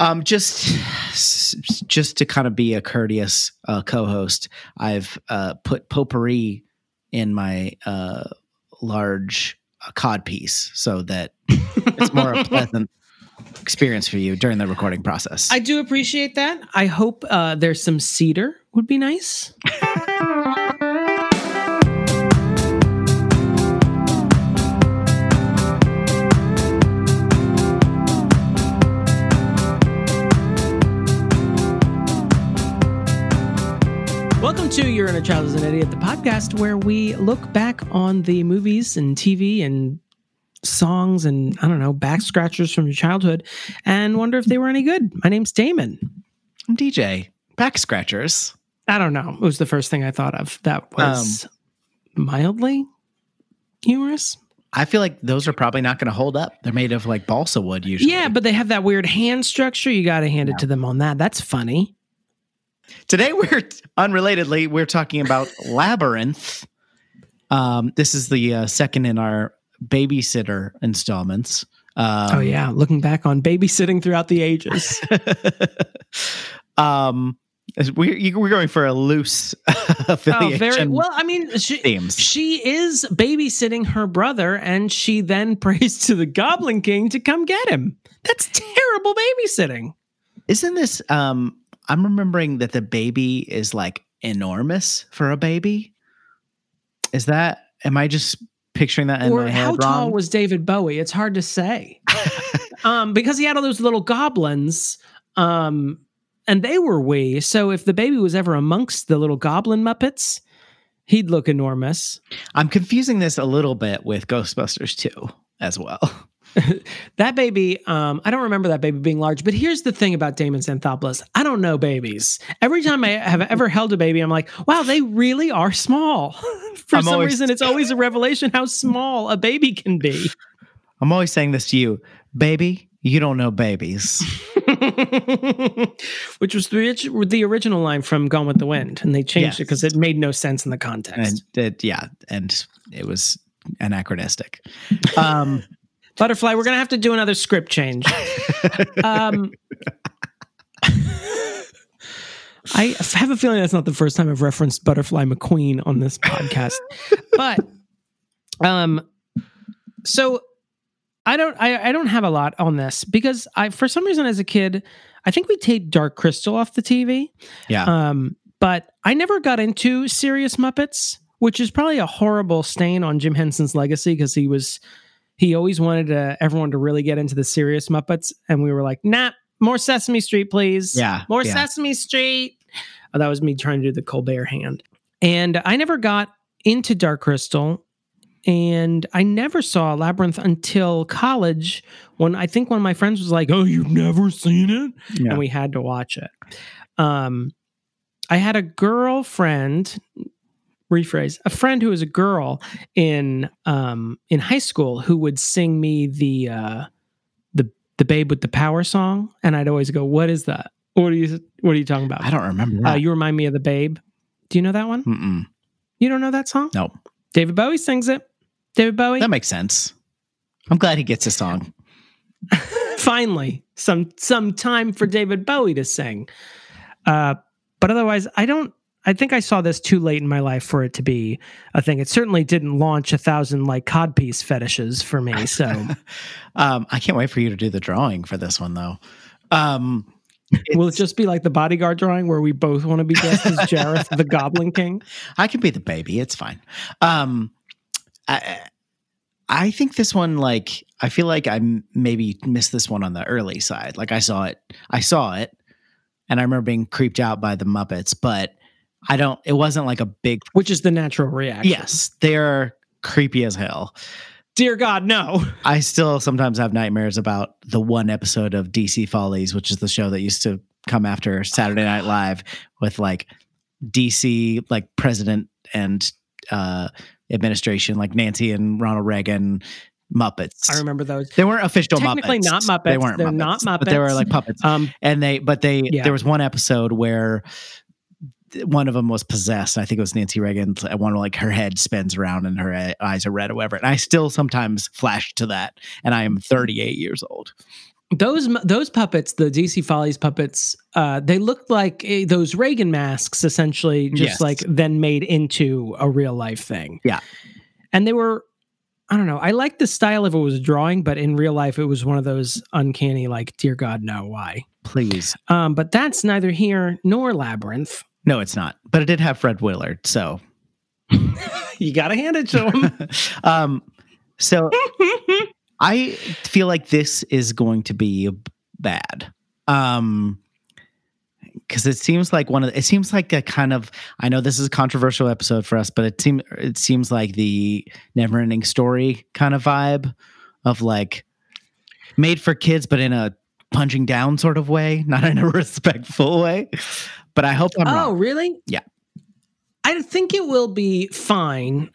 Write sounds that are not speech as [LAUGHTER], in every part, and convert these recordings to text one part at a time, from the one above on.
Um, just just to kind of be a courteous uh, co-host, I've uh, put potpourri in my uh, large uh, cod piece so that it's more of a pleasant experience for you during the recording process. I do appreciate that. I hope uh, there's some cedar would be nice. [LAUGHS] Welcome to Your Inner Child is an Idiot, the podcast where we look back on the movies and TV and songs and I don't know, back scratchers from your childhood and wonder if they were any good. My name's Damon. I'm DJ. Back scratchers. I don't know. It was the first thing I thought of that was um, mildly humorous. I feel like those are probably not going to hold up. They're made of like balsa wood usually. Yeah, but they have that weird hand structure. You got to hand it to them on that. That's funny. Today we're unrelatedly we're talking about Labyrinth. Um, this is the uh, second in our babysitter installments. Um, oh yeah, looking back on babysitting throughout the ages. [LAUGHS] um, we're we're going for a loose affiliation. [LAUGHS] Oh, very well. I mean, she, themes. she is babysitting her brother, and she then [LAUGHS] prays to the Goblin King to come get him. That's terrible babysitting. Isn't this? Um, I'm remembering that the baby is like enormous for a baby. Is that? Am I just picturing that in or my how head tall was David Bowie? It's hard to say. [LAUGHS] um, because he had all those little goblins, um, and they were wee. So if the baby was ever amongst the little goblin muppets, he'd look enormous. I'm confusing this a little bit with Ghostbusters 2 as well. [LAUGHS] That baby, um, I don't remember that baby being large. But here's the thing about Damon Xanthopoulos: I don't know babies. Every time I have ever held a baby, I'm like, wow, they really are small. [LAUGHS] For I'm some always- reason, it's always a revelation how small a baby can be. I'm always saying this to you, baby. You don't know babies. [LAUGHS] Which was the, the original line from Gone with the Wind, and they changed it because it made no sense in the context. and it, yeah, and it was anachronistic. Um, Butterfly, we're gonna have to do another script change. [LAUGHS] um, I have a feeling that's not the first time I've referenced Butterfly McQueen on this podcast, [LAUGHS] but um, so I don't I, I don't have a lot on this because I for some reason as a kid I think we taped Dark Crystal off the TV. yeah, Um, but I never got into serious Muppets, which is probably a horrible stain on Jim Henson's legacy because he was he always wanted to, everyone to really get into the serious Muppets, and we were like, nah, more Sesame Street, please. Yeah, more yeah. Sesame Street. Oh, that was me trying to do the Colbert hand, and I never got into Dark Crystal. And I never saw Labyrinth until college when I think one of my friends was like, Oh, you've never seen it? Yeah. and we had to watch it. Um, I had a girlfriend, rephrase, a friend who was a girl in um, in high school who would sing me the uh, the the Babe with the Power song, and I'd always go, "What is that? What are you What are you talking about?" I don't remember Uh, you remind me of the Babe. Do you know that one? Mm-mm. You don't know that song? No, David Bowie sings it. David Bowie. that makes sense. I'm glad he gets a song. [LAUGHS] finally some some time for David Bowie to sing. Uh, but otherwise, I don't. I think I saw this too late in my life for it to be a thing. It certainly didn't launch a thousand like codpiece fetishes for me. [LAUGHS] So Um, I can't wait for you to do the drawing for this one, though. Um, will it just be like the bodyguard drawing where we both want to be dressed as Jareth, the [LAUGHS] Goblin King? I can be the baby. It's fine. Um, I, I think this one, like, I feel like I maybe missed this one on the early side. Like, I saw it, I saw it, and I remember being creeped out by the Muppets, but I don't. It wasn't like a big. Which is the natural reaction. Yes, they're creepy as hell. Dear God, no. [LAUGHS] I still sometimes have nightmares about the one episode of DC Follies, which is the show that used to come after Saturday Night Live with like DC, like president and uh, administration, like Nancy and Ronald Reagan Muppets. I remember those. They weren't official Technically Muppets. not Muppets. They weren't They're Muppets, not but they were like puppets. Um, And they, but they, Yeah. there was one episode where one of them was possessed. I think it was Nancy Reagan. One like her head spins around and her e- eyes are red or whatever. And I still sometimes flash to that. And I am 38 years old. those those puppets, the DC Follies puppets, uh, they looked like uh, those Reagan masks, essentially, just Yes. like then made into a real life thing. Yeah. and they were. I don't know. I like the style if it was a drawing, but in real life, it was one of those uncanny, like, dear God, no, why? Please. Um, but that's neither here nor Labyrinth. No, it's not. But it did have Fred Willard. So, [LAUGHS] You got to hand it to him. [LAUGHS] um, so [LAUGHS] I feel like this is going to be bad. Um, because it seems like one of the, it seems like a kind of I know this is a controversial episode for us, but it seems it seems like the never ending story kind of vibe of like made for kids, but in a punching down sort of way, not in a respectful way. But I hope I'm oh, wrong. really? Yeah. I think it will be fine,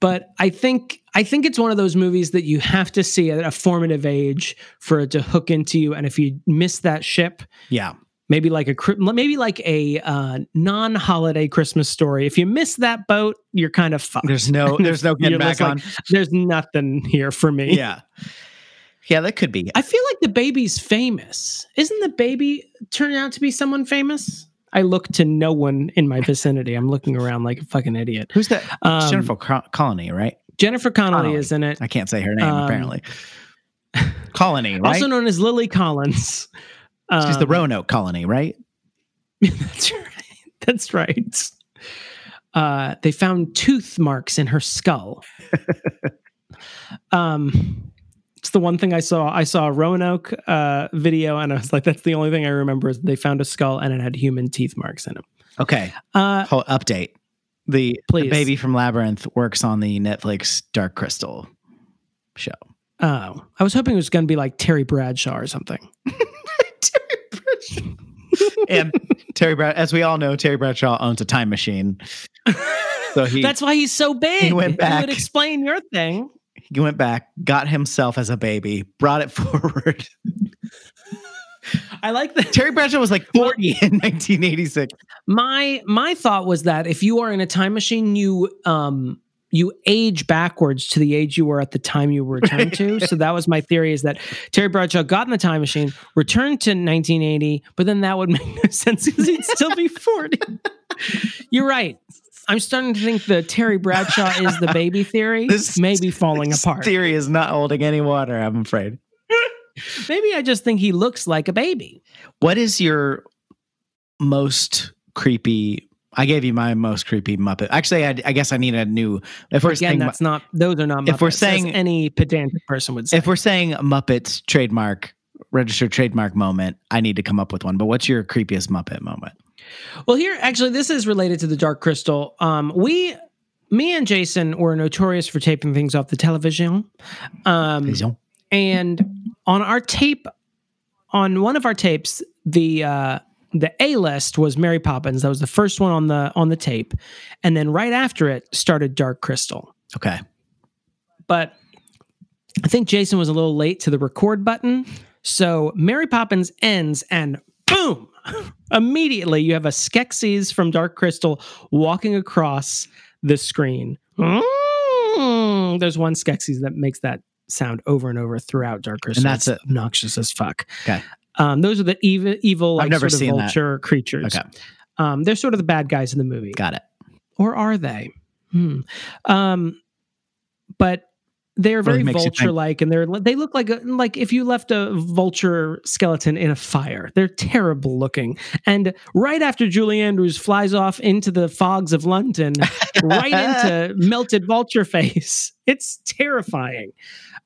but I think I think it's one of those movies that you have to see at a formative age for it to hook into you. And if you miss that ship, Yeah, maybe like a maybe like a uh, non-holiday Christmas story. If you miss that boat, you're kind of fucked. there's no there's no [LAUGHS] getting back just on. There's nothing here for me. yeah, yeah, that could be. I feel like the baby's famous. Isn't the baby turning out to be someone famous? I look to no one in my vicinity. I'm looking around like a fucking idiot. Who's that? Um, Jennifer Co- Colony, right? Jennifer Connelly, Connelly. is in it, I can't say her name um, apparently. [LAUGHS] Colony, right? also known as Lily Collins. She's the Um, Roanoke Colony, right? [LAUGHS] That's right. That's right. Uh, they found tooth marks in her skull. [LAUGHS] um, the one thing I saw. I saw a Roanoke uh, video, and I was like, "That's the only thing I remember." Is they found a skull and it had human teeth marks in it. Okay. Uh, Whole update. The, the baby from Labyrinth works on the Netflix Dark Crystal show. oh, I was hoping it was going to be like Terry Bradshaw or something. [LAUGHS] and Terry Brad, as we all know, Terry Bradshaw owns a time machine. So he [LAUGHS] That's why he's so big. he went back. would explain your thing. He went back, got himself as a baby, brought it [LAUGHS] forward. I like that. Terry Bradshaw was like 40 in 1986. my my thought was that if you are in a time machine you um you age backwards to the age you were at the time you were returned to [LAUGHS] so that was my theory is that terry bradshaw got in the time machine returned to 1980 but then that would make no [LAUGHS] sense because he'd still be 40 you're right i'm starting to think the terry bradshaw is the baby theory [LAUGHS] This- may be falling This apart theory is not holding any water, I'm afraid. [LAUGHS] maybe i just think he looks like a baby What is your most creepy? I gave you my most creepy Muppet. Actually, I, I guess I need a new. If we're again saying that's not those are not if we're Muppets, saying- any pedantic person would say if we're saying Muppets trademark registered trademark moment, I need to come up with one. But what's your creepiest Muppet moment? Well, here actually, this is related to the Dark Crystal. Um, we, me and Jason, were notorious for taping things off the television. Um, and on our tape, on one of our tapes, the uh, the A list was Mary Poppins. That was the first one on the on the tape, and then right after it started Dark Crystal. Okay. But I think Jason was a little late to the record button, so Mary Poppins ends and boom. Immediately, you have a Skeksis from Dark Crystal walking across the screen. Mm. There's one Skeksis that makes that sound over and over throughout Dark Crystal. And that's It's obnoxious as fuck. Okay. Um, those are the evil, evil I've never sort of seen that. vulture creatures. Okay. Um, they're sort of the bad guys in the movie Got it. or are they? Hmm. Um, but they're very makes you think. vulture-like, and they're they look like a, like if you left a vulture skeleton in a fire. They're terrible looking. And right after Julie Andrews flies off into the fogs of London, right into [LAUGHS] melted vulture face, it's terrifying.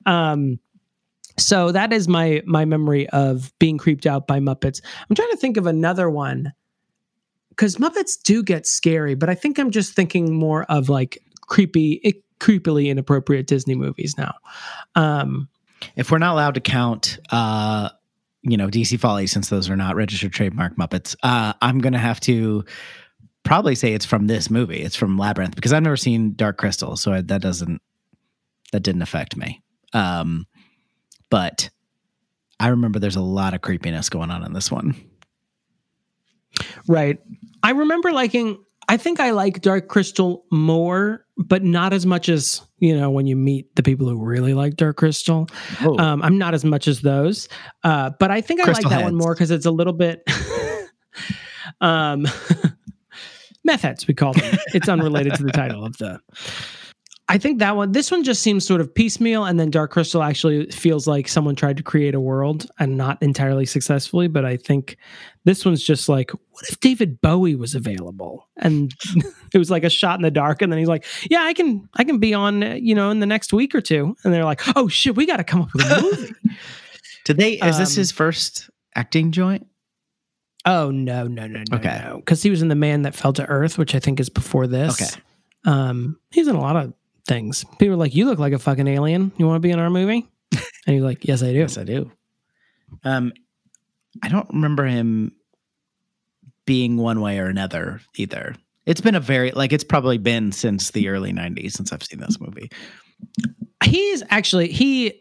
Um, so that is my my memory of being creeped out by Muppets. I'm trying to think of another one because Muppets do get scary, but I think I'm just thinking more of like creepy, i- creepily inappropriate Disney movies now. Um, If we're not allowed to count, uh, you know, DC Folly, since those are not registered trademark Muppets, uh, I'm gonna have to probably say it's from this movie. It's from Labyrinth because I've never seen Dark Crystal, so I, that doesn't that didn't affect me. Um, but I remember there's a lot of creepiness going on in this one. right. I remember liking. I think I like Dark Crystal more, but not as much as you know when you meet the people who really like Dark Crystal. Oh, Um, I'm not as much as those, uh, but I think I Crystal like that one more because it's a little bit. [LAUGHS] um, [LAUGHS] meth heads, we call them. It's unrelated to the title of the. I think that one. This one just seems sort of piecemeal, and then Dark Crystal actually feels like someone tried to create a world and not entirely successfully. But I think this one's just like, what if David Bowie was available? And [LAUGHS] it was like a shot in the dark, and then he's like, "Yeah, I can, I can be on, you know, in the next week or two. And they're like, "Oh shit, we got to come up with a [LAUGHS] movie." did they? Is this um, his first acting joint? Oh no, no, no, no, Okay. no. Because he was in the Man That Fell to Earth, which I think is before this. Okay. Um, he's in a lot of things. People are like, "You look like a fucking alien. You want to be in our movie?" [LAUGHS] And he's like, "Yes, I do." Yes, I do. Um, I don't remember him being one way or another either. It's been a very like it's probably been since the early '90s since I've seen this movie. He's actually he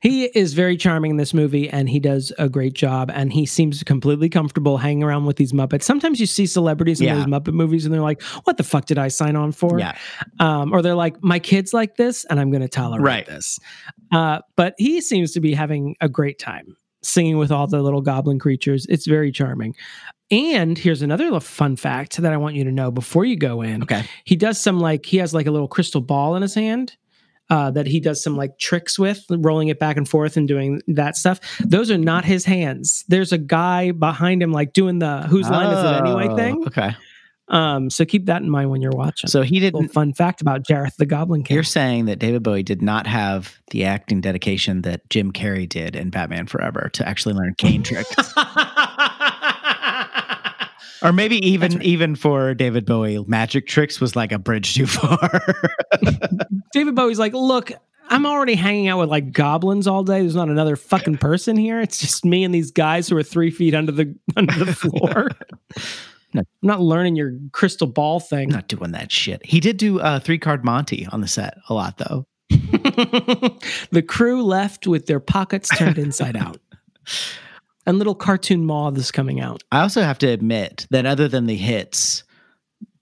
he is very charming in this movie, and he does a great job. And he seems completely comfortable hanging around with these Muppets. Sometimes you see celebrities in Yeah. those Muppet movies, and they're like, "What the fuck did I sign on for?" Yeah, um, or they're like, my kids like this, and I'm going to tolerate Right. this. Uh, but he seems to be having a great time singing with all the little goblin creatures. It's very charming. And here's another fun fact that I want you to know before you go in. okay. He does some like he has like a little crystal ball in his hand. Uh, that he does some like tricks with, rolling it back and forth and doing that stuff. Those are not his hands. There's a guy behind him, like doing the "whose line is it anyway" Oh, thing. Okay, Um, so keep that in mind when you're watching. so he didn't. fun fact about Jareth the Goblin King. You're saying that David Bowie did not have the acting dedication that Jim Carrey did in Batman Forever to actually learn cane tricks, [LAUGHS] or maybe even right. even for David Bowie, magic tricks was like a bridge too [LAUGHS] far. David Bowie's like, look, I'm already hanging out with like goblins all day. There's not another fucking person here. It's just me and these guys who are three feet under the [LAUGHS] under the floor. [LAUGHS] No. I'm not learning your crystal ball thing. not doing that shit. He did do uh, three card Monte on the set a lot though. the crew left with their pockets turned inside out. And little cartoon moths coming out. I also have to admit that other than the hits,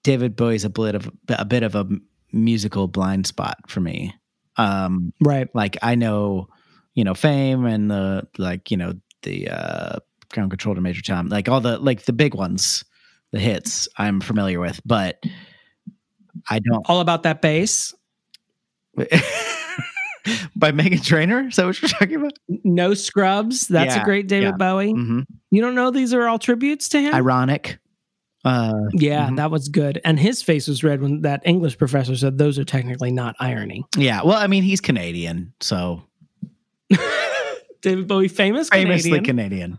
David Bowie's a bit of a bit of a musical blind spot for me. Um, Right. like I know, you know, Fame and the like, you know, the uh, Ground Control to Major Tom, like all the like the big ones, the hits I'm familiar with, but I don't. All about that bass. [LAUGHS] [LAUGHS] By Meghan Trainor, is that what you're talking about? No scrubs. That's a great David yeah. Bowie. hmm You don't know these are all tributes to him? Ironic. Uh, Yeah, Mhm. that was good. And his face was red when that English professor said those are technically not irony. yeah. Well, I mean, he's Canadian, so [LAUGHS] David Bowie, famous famously Canadian, Canadian.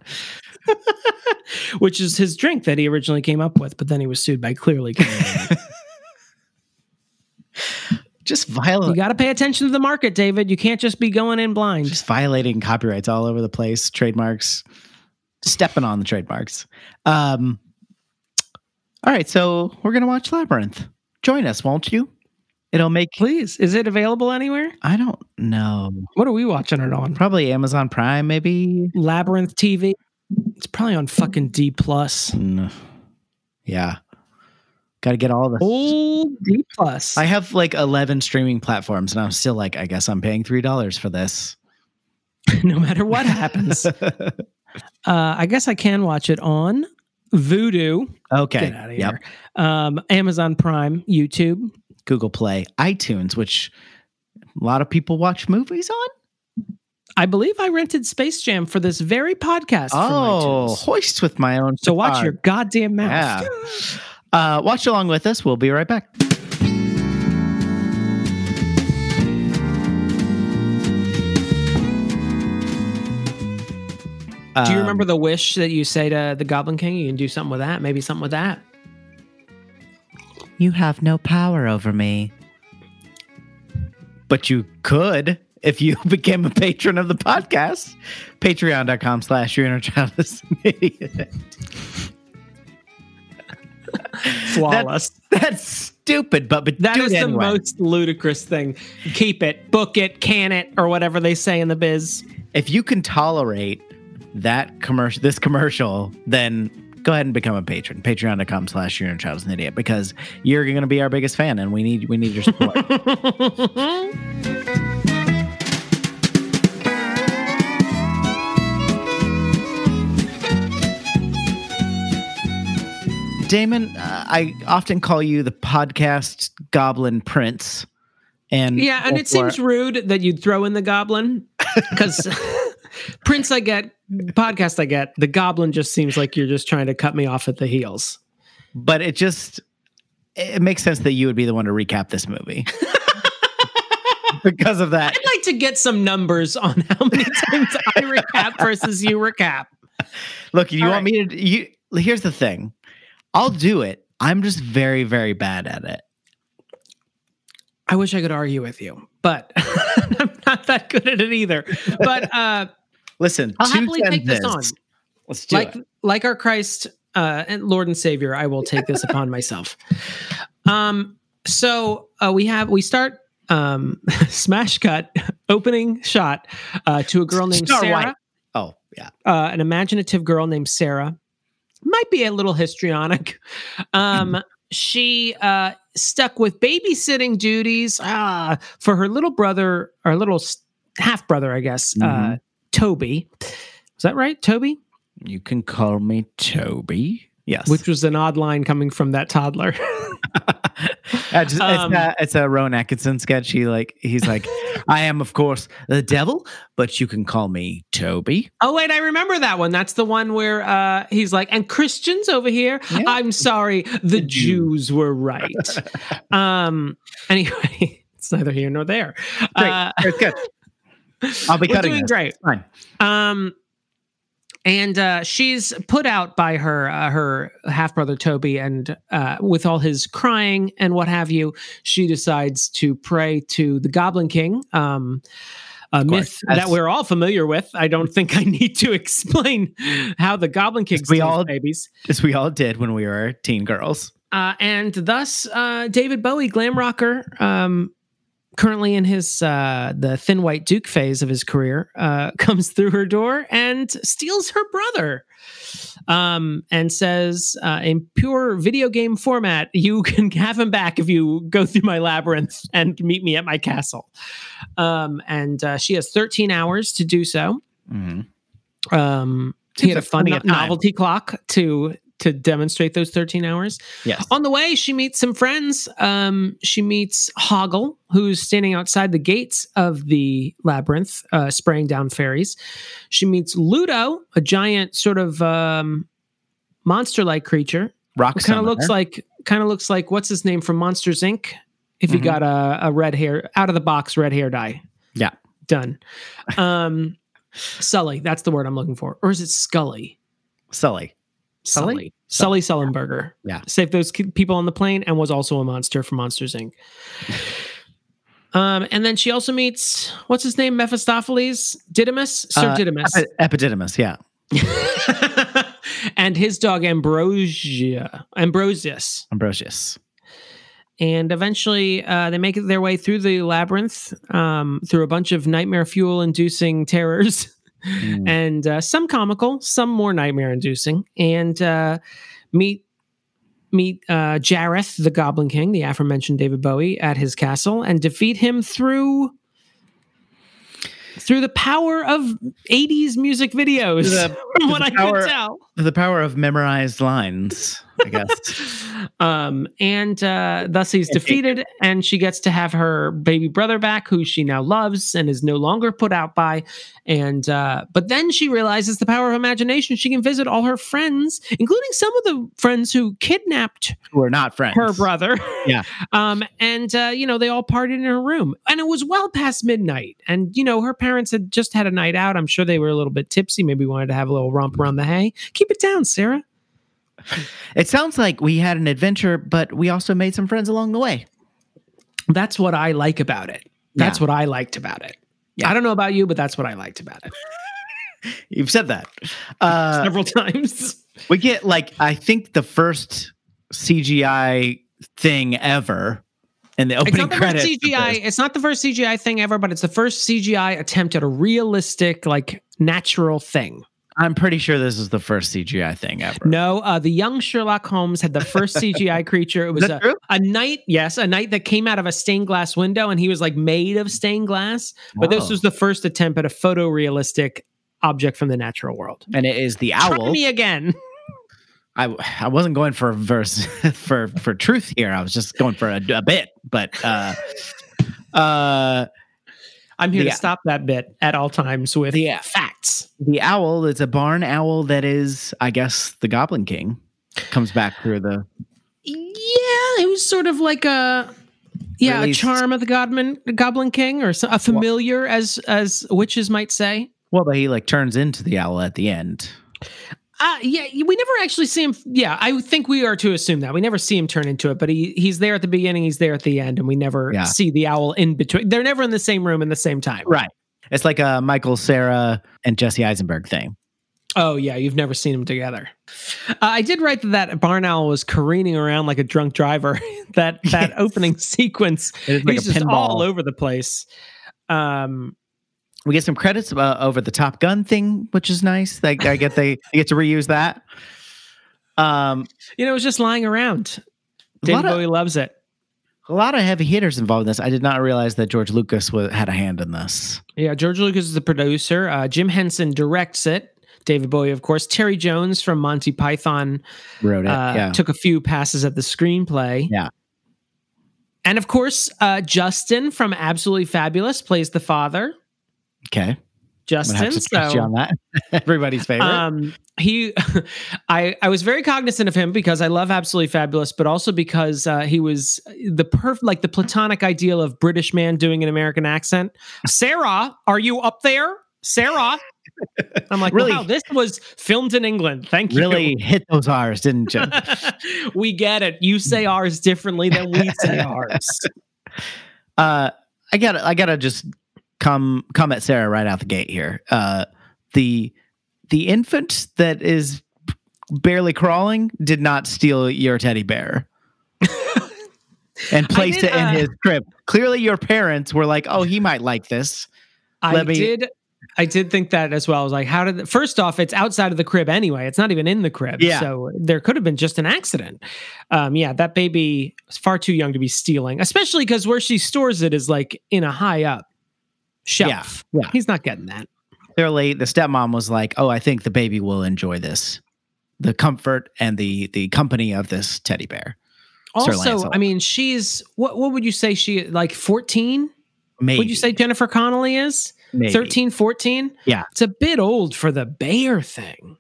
[LAUGHS] which is his drink that he originally came up with, but then he was sued by clearly Canadian. Just violating. you got to pay attention to the market, David. You can't just be going in blind. just violating copyrights all over the place, trademarks, stepping on the trademarks. Um, all right, so we're gonna watch Labyrinth. Join us, won't you? It'll make. Please, is it available anywhere? I don't know. What are we watching it on? Probably Amazon Prime, maybe. Labyrinth TV. It's probably on fucking D plus. Mm, yeah, got to get all the. Old D plus. I have like eleven streaming platforms, and I'm still like, I guess I'm paying three dollars for this. [LAUGHS] no matter what happens. [LAUGHS] uh, I guess I can watch it on Vudu. okay. Get out of Yep. here. Um, Amazon Prime, YouTube. Google Play, iTunes, which a lot of people watch movies on. I believe I rented Space Jam for this very podcast. Oh, hoist with my own. so watch your goddamn mouth. Yeah. [LAUGHS] Uh, watch along with us. We'll be right back. Do you Um, remember the wish that you say to the Goblin King? You can do something with that. Maybe something with that. You have no power over me. But you could if you [LAUGHS] became a patron of the podcast. Patreon.com slash your inner child is an [LAUGHS] idiot. [LAUGHS] Flawless. That's stupid, but, but That the anyway. most ludicrous thing. Keep it, book it, can it, or whatever they say in the biz. if you can tolerate that commercial this commercial then go ahead and become a patron. Patreon.com slash your inner child is an idiot because you're going to be our biggest fan and we need we need your support. [LAUGHS] Damon, uh, I often call you the podcast goblin prince. And yeah, and it seems rude that you'd throw in the goblin because [LAUGHS] Prince I get, podcast I get, the goblin just seems like you're just trying to cut me off at the heels. but it just it makes sense that you would be the one to recap this movie [LAUGHS] because of that. I'd like to get some numbers on how many [LAUGHS] times I recap versus you recap. Look, you All want me to you here's the thing. I'll do it. I'm just very very bad at it. I wish I could argue with you, but [LAUGHS] I'm not that good at it either. But uh, Listen, I'll happily take this on. Let's do like it. like our Christ uh, and Lord and Savior, I will take this upon myself. Um, so uh, we have we start um, [LAUGHS] smash cut opening shot uh, to a girl named Star Sarah, White. Oh, yeah. uh, an imaginative girl named Sarah. Might be a little histrionic. Um, she uh, stuck with babysitting duties uh, for her little brother, or little half brother, I guess, uh, Mhm. Toby. Is that right, Toby? You can call me Toby. Yes. Which was an odd line coming from that toddler. [LAUGHS] Uh, just- Um, it's, a, it's a Rowan Atkinson sketch. He like he's like, [LAUGHS] I am of course the devil, but you can call me Toby. oh wait, I remember that one. That's the one where uh, he's like, "And Christians over here, Yeah. I'm sorry, the Jews." Jews were right." [LAUGHS] um. Anyway, [LAUGHS] it's neither here nor there. Great. Uh, it's good. I'll be cutting. we're doing this. great. Fine. Um, and uh, she's put out by her uh, her half brother Toby, and uh, with all his crying and what have you, she decides to pray to the Goblin King. Um, a myth that we're all familiar with. I don't think I need to [LAUGHS] explain how the Goblin King we all- babies. As we all did when we were teen girls. Uh, and thus, uh, David Bowie, glam rocker, um, currently in his uh, the thin white Duke phase of his career, uh, [LAUGHS] comes through her door and steals her brother. Um, and says, uh, in pure video game format, you [LAUGHS] can have him back if you go through my labyrinth and meet me at my castle. Um, and uh, she has 13 hours to do so. Mhm. Um, he had a funny no- novelty clock to to demonstrate those 13 hours. Yes. On the way, she meets some friends. Um, she meets Hoggle, who's standing outside the gates of the labyrinth, uh, spraying down fairies. She meets Ludo, a giant sort of um, monster-like creature. Rock Kind of looks like, kind of looks like what's his name from Monsters Inc. If you Mhm. got a, a red hair out of the box, red hair dye. Yeah. done. Um, Sully, that's the word I'm looking for, or is it Scully? Sully. Sully. Sully? Sully Sullenberger. Yeah. Saved those people on the plane and was also a monster from Monsters Inc. [LAUGHS] um, and then she also meets what's his name? Mephistopheles? Didymus? Sir Uh, Didymus. Epi- Epididymus, yeah. [LAUGHS] and his dog Ambrosia. Ambrosius. Ambrosius. And eventually uh, they make their way through the labyrinth, um, through a bunch of nightmare fuel inducing terrors. [LAUGHS] Mm. and uh, some comical, some more nightmare inducing, and uh, meet meet uh, Jareth, the Goblin King, the aforementioned David Bowie, at his castle, and defeat him through through the power of '80s music videos. The- [LAUGHS] from what I could tell. The power of memorized lines, I guess. Um, and uh, thus he's defeated, and she gets to have her baby brother back, who she now loves and is no longer put out by. And uh, but then she realizes the power of imagination. She can visit all her friends, including some of the friends who kidnapped Who are not friends. her brother. Yeah. [LAUGHS] um, and uh, you know they all partied in her room, and it was well past midnight. And you know her parents had just had a night out. I'm sure they were a little bit tipsy. Maybe wanted to have a little romp around the hay. Keep it down, Sarah. It sounds like we had an adventure, but we also made some friends along the way. That's what I like about it. That's Yeah. what I liked about it. Yeah. I don't know about you, but that's what I liked about it. [LAUGHS] You've said that. Uh, Several times. we get like I think the first CGI thing ever in the It's opening not the first. CGI. It's not the first CGI thing ever, but it's the first CGI attempt at a realistic, like natural thing. I'm pretty sure this is the first CGI thing ever. No, uh, the young Sherlock Holmes had the first [LAUGHS] CGI creature. It was a, a knight, yes, a knight that came out of a stained glass window, and he was like made of stained glass. But this was the first attempt at a photorealistic object from the natural world. and it is the Try owl. me again. [LAUGHS] I I wasn't going for verse [LAUGHS] for for truth here. I was just going for a, a bit, but uh, uh, I'm here Yeah. to stop that bit at all times with Yeah. facts. the owl is a barn owl that is, I guess, the Goblin King comes back through the. Yeah, it was sort of like a yeah, Released- a charm of the Goblin Goblin King, or a familiar, as as witches might say. Well, but he like turns into the owl at the end. Uh, yeah, we never actually see him. Yeah, I think we are to assume that we never see him turn into it, but he he's there at the beginning, he's there at the end, and we never Yeah. see the owl in between. They're never in the same room in the same time. Right. It's like a Michael Cera and Jesse Eisenberg thing. Oh yeah, you've never seen them together. Uh, I did write that that barn owl was careening around like a drunk driver. [LAUGHS] that that [LAUGHS] opening sequence, It is like he's just all over the place. Um, We get some credits uh, over the Top Gun thing, which is nice. Like I get they, [LAUGHS] they get to reuse that. Um, you know, it was just lying around. David of- Bowie loves it. a lot of heavy hitters involved in this. I did not realize that George Lucas was, had a hand in this. Yeah, George Lucas is the producer. Uh, Jim Henson directs it. David Bowie, of course. Terry Jones from Monty Python Wrote it. uh, yeah. took a few passes at the screenplay. Yeah. And of course, uh, Justin from Absolutely Fabulous plays the father. Okay. Justin. trust you So on that. [LAUGHS] Everybody's favorite. um, he, [LAUGHS] I, I was very cognizant of him because I love Absolutely Fabulous, but also because uh, he was the perfect, like the platonic ideal of British man doing an American accent. Sarah, are you up there? Sarah. I'm like, Really? wow, this was filmed in England. Thank you. really hit those R's, didn't you? [LAUGHS] we get it. You say ours differently than we say ours. uh, I gotta, I gotta just come, come at Sarah right out the gate here. Uh, the, the infant that is barely crawling did not steal your teddy bear. and [LAUGHS] placed did, it in uh, his crib. Clearly, your parents were like, "Oh, he might like this." I me- did. I did think that as well. I was like, how did? First off, it's outside of the crib anyway. It's not even in the crib. Yeah. So there could have been just an accident. Um, yeah, that baby is far too young to be stealing, especially because where she stores it is like in a high up shelf. Yeah, yeah. He's not getting that. Clearly, the stepmom was like, "Oh, I think the baby will enjoy this, the comfort and the the company of this teddy bear." Also, I mean, she's what? What would you say she like? Fourteen? Maybe Would you say Jennifer Connelly is? Maybe. 13, 14? Yeah. It's a bit old for the bear thing.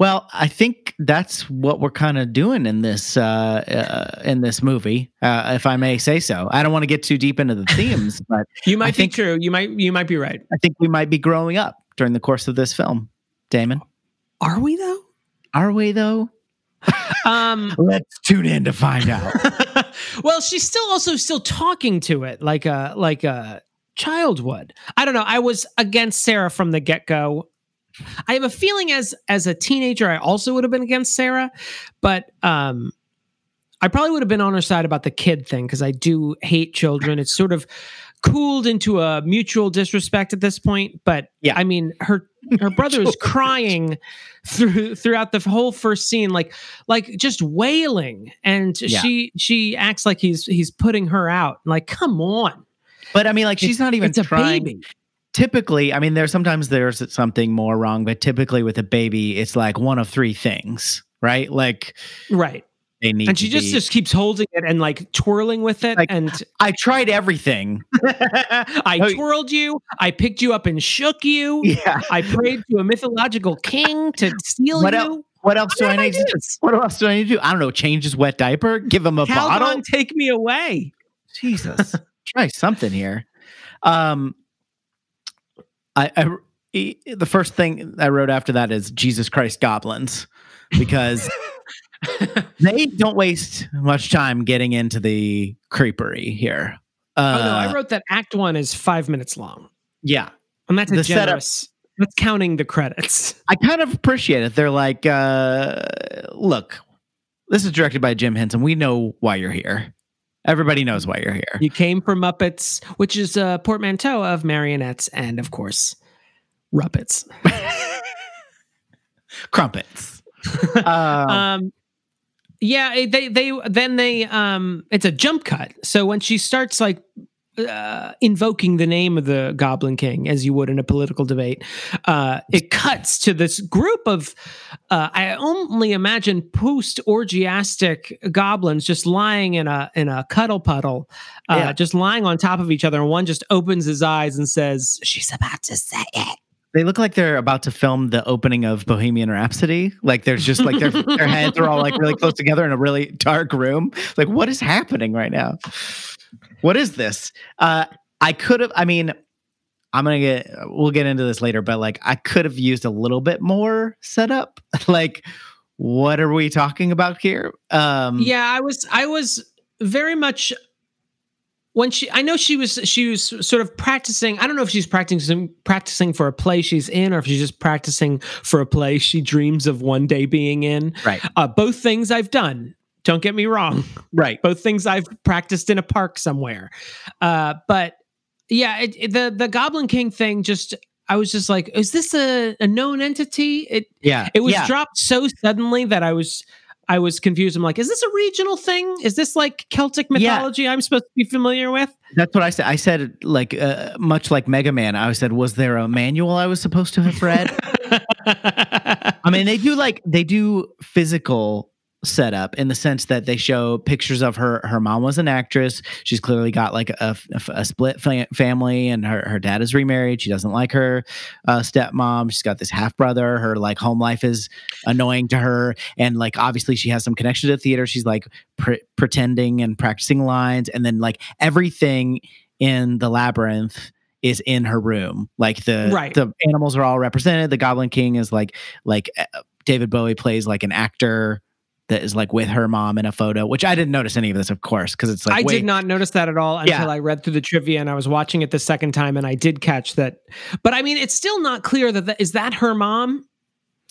Well, I think that's what we're kind of doing in this uh, uh, in this movie, uh, if I may say so. I don't want to get too deep into the themes, [LAUGHS] but You might I be think- true. You might you might be right. I think we might be growing up during the course of this film. Damon, Are we though? are we though? [LAUGHS] Um Let's tune in to find out. [LAUGHS] well, she's still also still talking to it like a like a child would. I don't know. I was against Sarah from the get go. I have a feeling as as a teenager, I also would have been against Sarah, but um, I probably would have been on her side about the kid thing because I do hate children. It's sort of cooled into a mutual disrespect at this point. But Yeah. I mean, her her brother is [LAUGHS] crying through throughout the whole first scene, like like just wailing, and Yeah. she she acts like he's he's putting her out. Like, come on, But I mean, like she's not even it's a trying. baby. Typically, I mean, there's sometimes there's something more wrong, but typically with a baby, it's like one of three things, right? Like Right. they need. And she just be- just keeps holding it and like twirling with it. Like, and I tried everything. [LAUGHS] I Oh, twirled you. I picked you up and shook you. Yeah. I prayed to a mythological king to steal What you. else? What else do I did I need to do? What else do I need to do? I don't know. Change his wet diaper. Give him a bottle. Calgon, take me away. Jesus, [LAUGHS] try something here. Um, I, I the first thing I wrote after that is Jesus Christ goblins, because [LAUGHS] they don't waste much time getting into the creepery here. Uh, oh no, I wrote that Act One is five minutes long, yeah, and that's a The setup- generous. That's counting the credits. [LAUGHS] I kind of appreciate it. They're like, uh, look, this is directed by Jim Henson. We know why you're here. Everybody knows why you're here. You came from Muppets, which is a portmanteau of marionettes and, of course, Ruppets. [LAUGHS] crumpets. [LAUGHS] um, um yeah they they then they um it's a jump cut so when she starts like uh, invoking the name of the goblin king as you would in a political debate uh it cuts to this group of uh i only imagine post orgiastic goblins just lying in a in a cuddle puddle uh Yeah. just lying on top of each other and one just opens his eyes and says she's about to say it they look like they're about to film the opening of Bohemian Rhapsody. Like there's just like their their heads are all like really close together in a really dark room. Like what is happening right now? What is this? Uh I could have I mean I'm going to get we'll get into this later, but like I could have used a little bit more setup. [LAUGHS] like what are we talking about here? Um yeah i was i was very much when she i know she was she was sort of practicing i don't know if she's practicing practicing for a play she's in or if she's just practicing for a play she dreams of one day being in right. uh, both things i've done don't get me wrong Right. both things i've practiced in a park somewhere uh, but yeah it, it- the the goblin king thing just i was just like is this a, a known entity it Yeah. it was yeah. dropped so suddenly that I was I was confused. I'm like, is this a regional thing? Is this like Celtic Yeah. mythology I'm supposed to be familiar with? That's what I said. I said like uh, much like Mega Man. I said, was there a manual I was supposed to have read? [LAUGHS] I mean, they do like they do physical setup in the sense that they show pictures of her. Her mom was an actress. She's clearly got like a, a, a split fa- family, and her her dad is remarried. She doesn't like her uh, stepmom. She's got this half brother. Her like home life is annoying to her, and like obviously she has some connection to the theater. She's like pre- pretending and practicing lines, and then like everything in the labyrinth is in her room. Like the Right. the animals are all represented. The Goblin King is like like uh, David Bowie plays like an actor that is like with her mom in a photo, which I didn't notice any of this, of course, because it's like I wait, did not notice that at all until Yeah. I read through the trivia and I was watching it the second time and I did catch that. But I mean, it's still not clear that, that is that her mom.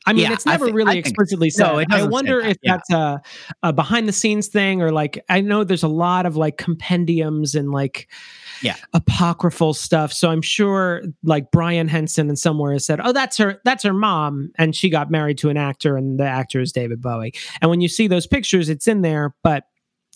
I mean, Yeah, it's never really think- explicitly said. No, I wonder that, if yeah. that's a, a behind the scenes thing or like I know there's a lot of like compendiums and like Yeah. apocryphal stuff. So I'm sure like Brian Henson and somewhere has said, "Oh, that's her. That's her mom," and she got married to an actor, and the actor is David Bowie. And when you see those pictures, it's in there, but.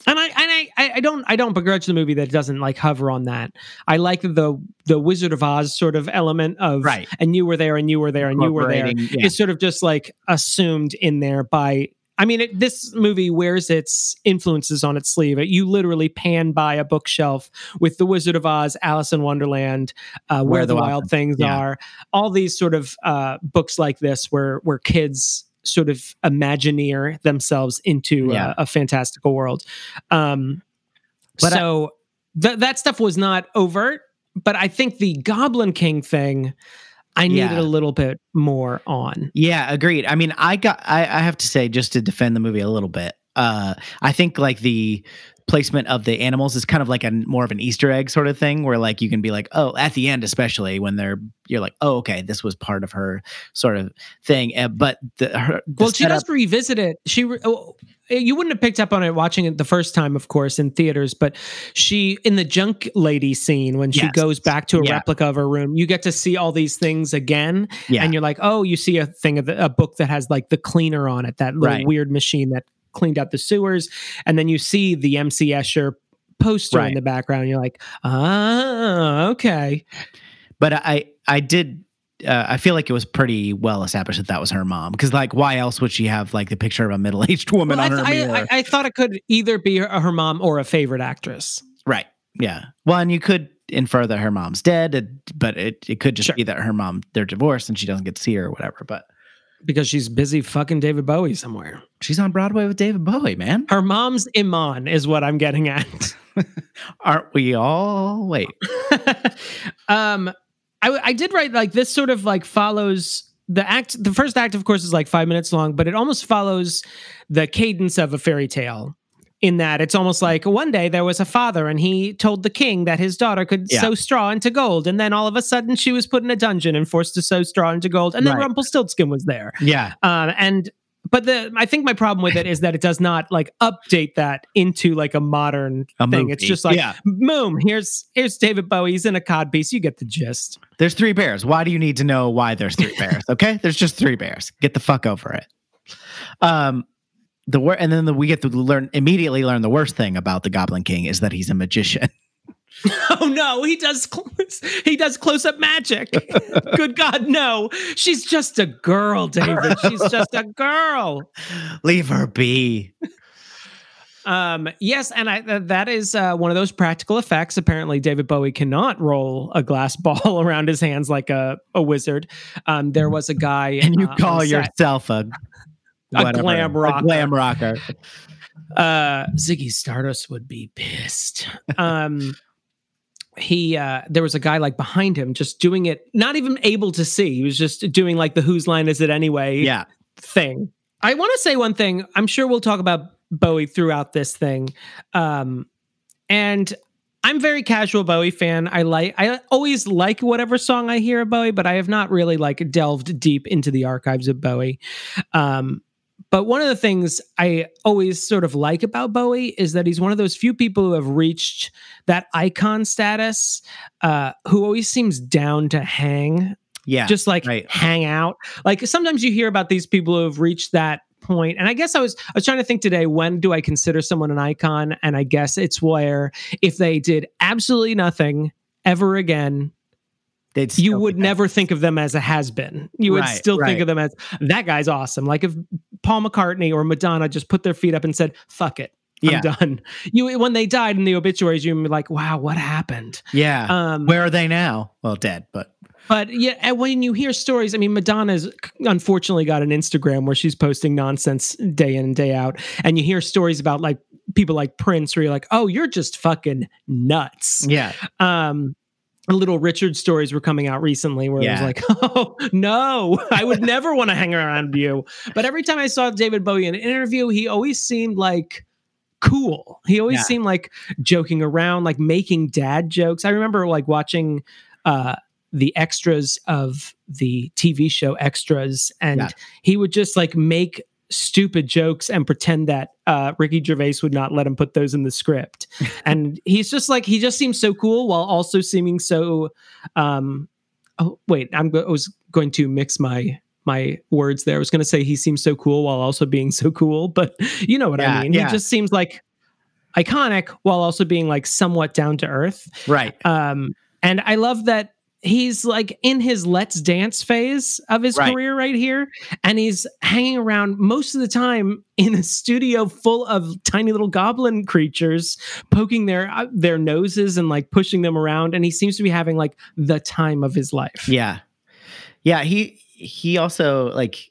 And I and I I don't I don't begrudge the movie that doesn't like hover on that. I like the the Wizard of Oz sort of element of Right. and you were there and you were there and you were there yeah. is sort of just like assumed in there by I mean, it, this movie wears its influences on its sleeve. It, you literally pan by a bookshelf with The Wizard of Oz, Alice in Wonderland, uh, Where, the, Wild, Things yeah. Are, all these sort of uh, books like this, where where kids sort of imagineer themselves into Yeah. a, a fantastical world. Um, But I- so th- that stuff was not overt, but I think the Goblin King thing, I needed Yeah. a little bit more on. Yeah, agreed. I mean, I got I, I have to say just to defend the movie a little bit. Uh I think like the placement of the animals is kind of like a more of an Easter egg sort of thing where like you can be like, oh, at the end, especially when they're you're like, oh, okay, this was part of her sort of thing. Uh, but the, her, the well, she does revisit it. She, re- oh, you wouldn't have picked up on it watching it the first time, of course, in theaters. But she, in the junk lady scene, when she Yes. goes back to a Yeah. replica of her room, you get to see all these things again, yeah, and you're like, oh, you see a thing of the, a book that has like the cleaner on it, that little Right. weird machine that cleaned out the sewers, and then you see the MC Escher poster in the background. You're like, ah, okay. but I I did. Uh, I feel like it was pretty well established that that was her mom because like why else would she have like the picture of a middle aged [LAUGHS] woman Well, on her I, mirror? I, I, I thought it could either be her, her mom or a favorite actress. Right. Yeah. Well, and you could infer that her mom's dead, but it, it could just Sure. be that her mom they're divorced and she doesn't get to see her or whatever. But because she's busy fucking David Bowie somewhere. she's on Broadway with David Bowie, man. Her mom's Iman is what I'm getting at. [LAUGHS] Aren't we all? Wait. [LAUGHS] um, I, I did write like this sort of like follows the act. The first act, of course, is like five minutes long, but it almost follows the cadence of a fairy tale. In that it's almost like one day there was a father and he told the king that his daughter could Yeah. sew straw into gold, and then all of a sudden she was put in a dungeon and forced to sew straw into gold, and then Right. Rumpelstiltskin was there. Yeah. Um, and but the I think my problem with it is that it does not like update that into like a modern A thing. movie. It's just like Yeah. boom, here's here's David Bowie. He's in a cod piece. You get the gist. There's three bears. Why do you need to know why there's three bears? Okay, [LAUGHS] there's just three bears. Get the fuck over it. Um, the wor- and then the, we get to learn immediately learn the worst thing about the Goblin King is that he's a magician. [LAUGHS] [LAUGHS] Oh no, he does he does close up magic. [LAUGHS] Good God, no. She's just a girl, David. She's just a girl. Leave her be. Um, yes, and I th- that is uh, one of those practical effects. Apparently, David Bowie cannot roll a glass [LAUGHS] ball around his hands like a, a wizard. Um, there was a guy, And you uh, call yourself a A whatever, glam rocker. A glam rocker. uh Ziggy Stardust would be pissed. Um he uh there was a guy like behind him just doing it not even able to see. He was just doing like the whose line is it anyway Yeah. thing. I want to say one thing. I'm sure we'll talk about Bowie throughout this thing. Um and I'm very casual Bowie fan. I like I always like whatever song I hear of Bowie, but I have not really like delved deep into the archives of Bowie. Um but one of the things I always sort of like about Bowie is that he's one of those few people who have reached that icon status, uh, who always seems down to hang, Yeah. just like right. hang out. Like sometimes you hear about these people who have reached that point, and I guess I was I was trying to think today when do I consider someone an icon, and I guess it's where if they did absolutely nothing ever again, you would never think of them as a has been. You would Right, still think of them as that guy's awesome. Like if Paul McCartney or Madonna just put their feet up and said, "Fuck it, I'm done." You when they died in the obituaries, you'd be like, "Wow, what happened?" Yeah. Um, Where are they now? Well, dead, but but yeah, and when you hear stories, I mean, Madonna's unfortunately got an Instagram where she's posting nonsense day in and day out, and you hear stories about like people like Prince, where you're like, "Oh, you're just fucking nuts." yeah. um little richard stories were coming out recently where it was like [LAUGHS] oh no i would never want to hang around you but every time i saw david bowie in an interview he always seemed like cool he always Yeah. seemed like joking around like making dad jokes i remember like watching uh the extras of the tv show extras and Yeah. he would just like make stupid jokes and pretend that uh, Ricky Gervais would not let him put those in the script. [LAUGHS] and he's just like he just seems so cool while also seeming so. Um, oh wait, I'm go- I was going to mix my my words there. I was going to say he seems so cool while also being so cool, but [LAUGHS] you know what Yeah, I mean. yeah. He just seems like iconic while also being like somewhat down to earth. Right. Um, and I love that he's like in his let's dance phase of his Right. career right here. And he's hanging around most of the time in a studio full of tiny little goblin creatures poking their uh, their noses and like pushing them around. And he seems to be having like the time of his life. Yeah. Yeah, he he also like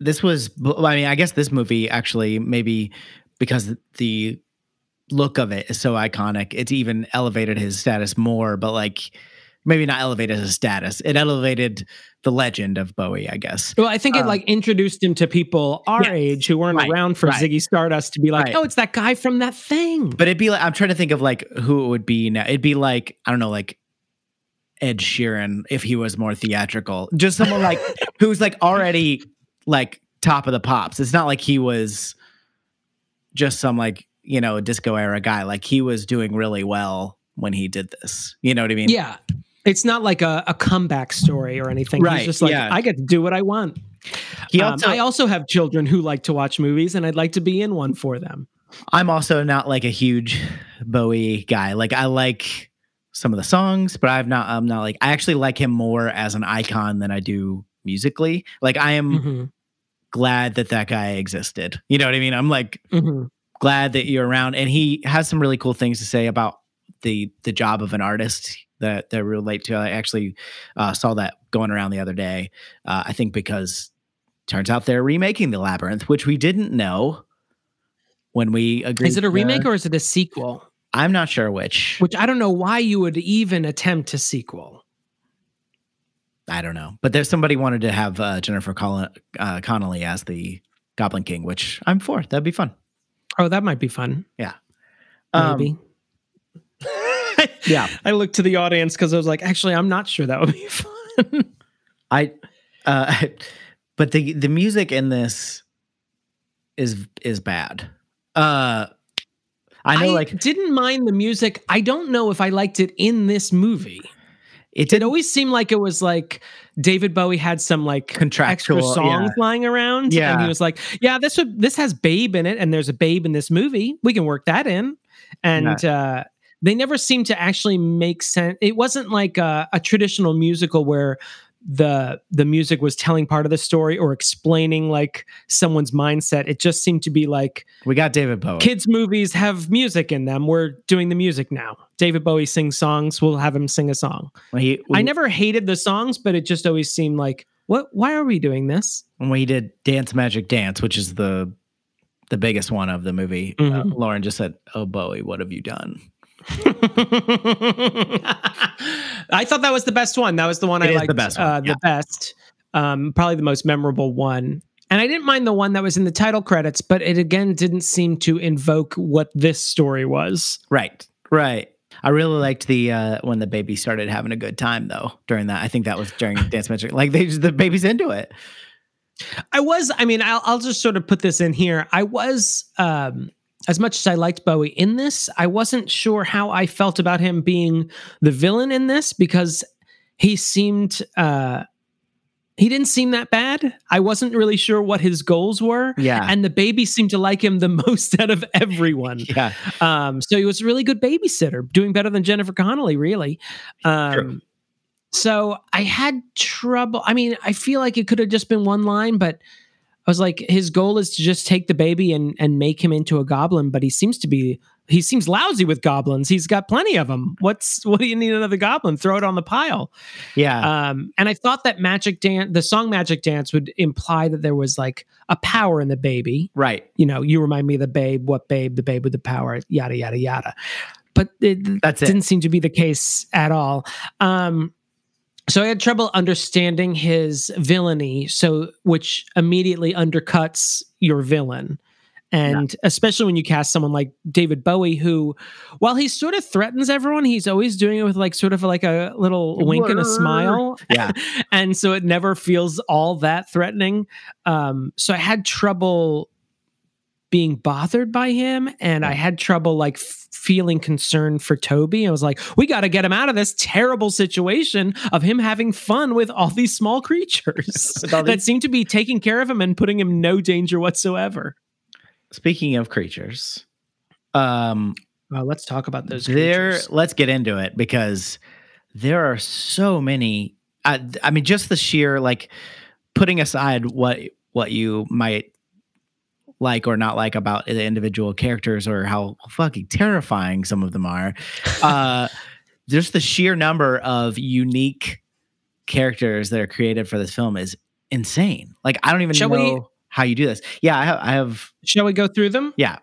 this was I mean, I guess this movie actually maybe because the look of it is so iconic, it's even elevated his status more, but like maybe not elevated his status. It elevated the legend of Bowie, I guess. Well, I think it Um, like introduced him to people our Yes. age who weren't Right, around for right. Ziggy Stardust to be like, Right. oh, it's that guy from that thing. But it'd be like I'm trying to think of like who it would be now. It'd be like I don't know, like Ed Sheeran if he was more theatrical. Just someone like [LAUGHS] who's like already like top of the pops. It's not like he was just some like you know disco era guy. Like he was doing really well when he did this. You know what I mean? Yeah. It's not like a, a comeback story or anything. Right, He's just like, yeah. I get to do what I want. He Um, I also have children who like to watch movies, and I'd like to be in one for them. I'm also not like a huge Bowie guy. Like I like some of the songs, but I've not. I'm not like I actually like him more as an icon than I do musically. Like I am. Mhm, glad that that guy existed. You know what I mean? I'm like mhm. Glad that you're around, and he has some really cool things to say about the the job of an artist that that relate to. I actually uh, saw that going around the other day. Uh, I think because turns out they're remaking the Labyrinth, which we didn't know when we agreed. Is it a remake or is it a sequel? I'm not sure which. Which I don't know why you would even attempt a sequel. I don't know, but there's somebody wanted to have uh, Jennifer Coll- uh, Connelly as the Goblin King, which I'm for. That'd be fun. Oh, that might be fun. Yeah. Um, Maybe. [LAUGHS] yeah. I looked to the audience because I was like, actually, I'm not sure that would be [LAUGHS] fun. I uh [LAUGHS] but the the music in this is is bad. Uh I know like didn't mind the music. I don't know if I liked it in this movie. it It did always seemed like it was like David Bowie had some like Contractual, extra songs yeah. lying around. And Yeah. he was like, Yeah, this would this has Babe in it, and there's a babe in this movie. We can work that in. And uh they never seemed to actually make sense. It wasn't like a, a traditional musical where the the music was telling part of the story or explaining like someone's mindset. It just seemed to be like we got David Bowie. kids movies have music in them. We're doing the music now. David Bowie sings songs. We'll have him sing a song. when he I never hated the songs, but it just always seemed like, what? Why are we doing this? when he did Dance Magic Dance, which is the the biggest one of the movie, uh, Mhm. Lauren just said, "Oh Bowie, what have you done?" [LAUGHS] I thought that was the best one. That was the one It I liked the best Uh, yeah. The best. Um, probably the most memorable one. And I didn't mind the one that was in the title credits, but it again didn't seem to invoke what this story was. Right, right. I really liked the uh when the baby started having a good time though during that. I think that was during [LAUGHS] Dance Magic. Like they just, the baby's into it. I was, I mean, I'll, I'll just sort of put this in here. I was, um, as much as I liked Bowie in this, I wasn't sure how I felt about him being the villain in this because he seemed, uh, he didn't seem that bad. I wasn't really sure what his goals were. Yeah, And the baby seemed to like him the [LAUGHS] most out of everyone. [LAUGHS] yeah. Um, so he was a really good babysitter, doing better than Jennifer Connelly, really. Um, True. so I had trouble. I mean, I feel like it could have just been one line, but I was like, his goal is to just take the baby and and make him into a goblin. But he seems to be he seems lousy with goblins. He's got plenty of them. What's what do you need another goblin? Throw it on the pile. Yeah, Um, and I thought that Magic Dance, the song Magic Dance, would imply that there was like a power in the baby right. you know, you remind me of the babe, what babe, the babe with the power, yada, yada, yada. But it That's it. didn't seem to be the case at all. Um, so I had trouble understanding his villainy, so which immediately undercuts your villain. And especially when you cast someone like David Bowie, who, while he sort of threatens everyone, he's always doing it with like sort of like a little wink and a smile Yeah, [LAUGHS] and so it never feels all that threatening. Um, so I had trouble being bothered by him, and I had trouble like f- feeling concerned for Toby. I was like, we got to get him out of this terrible situation of him having fun with all these small creatures [LAUGHS] that seem to be taking care of him and putting him no danger whatsoever. Speaking of creatures, um, Well, let's talk about those there. creatures. Let's get into it because there are so many. I, I mean, just the sheer like putting aside what what you might like or not like about the individual characters or how fucking terrifying some of them are. [LAUGHS] Uh, just the sheer number of unique characters that are created for this film is insane. Like I don't even Shall know we- how you do this. Yeah, I have. I have Shall we go through them? yeah,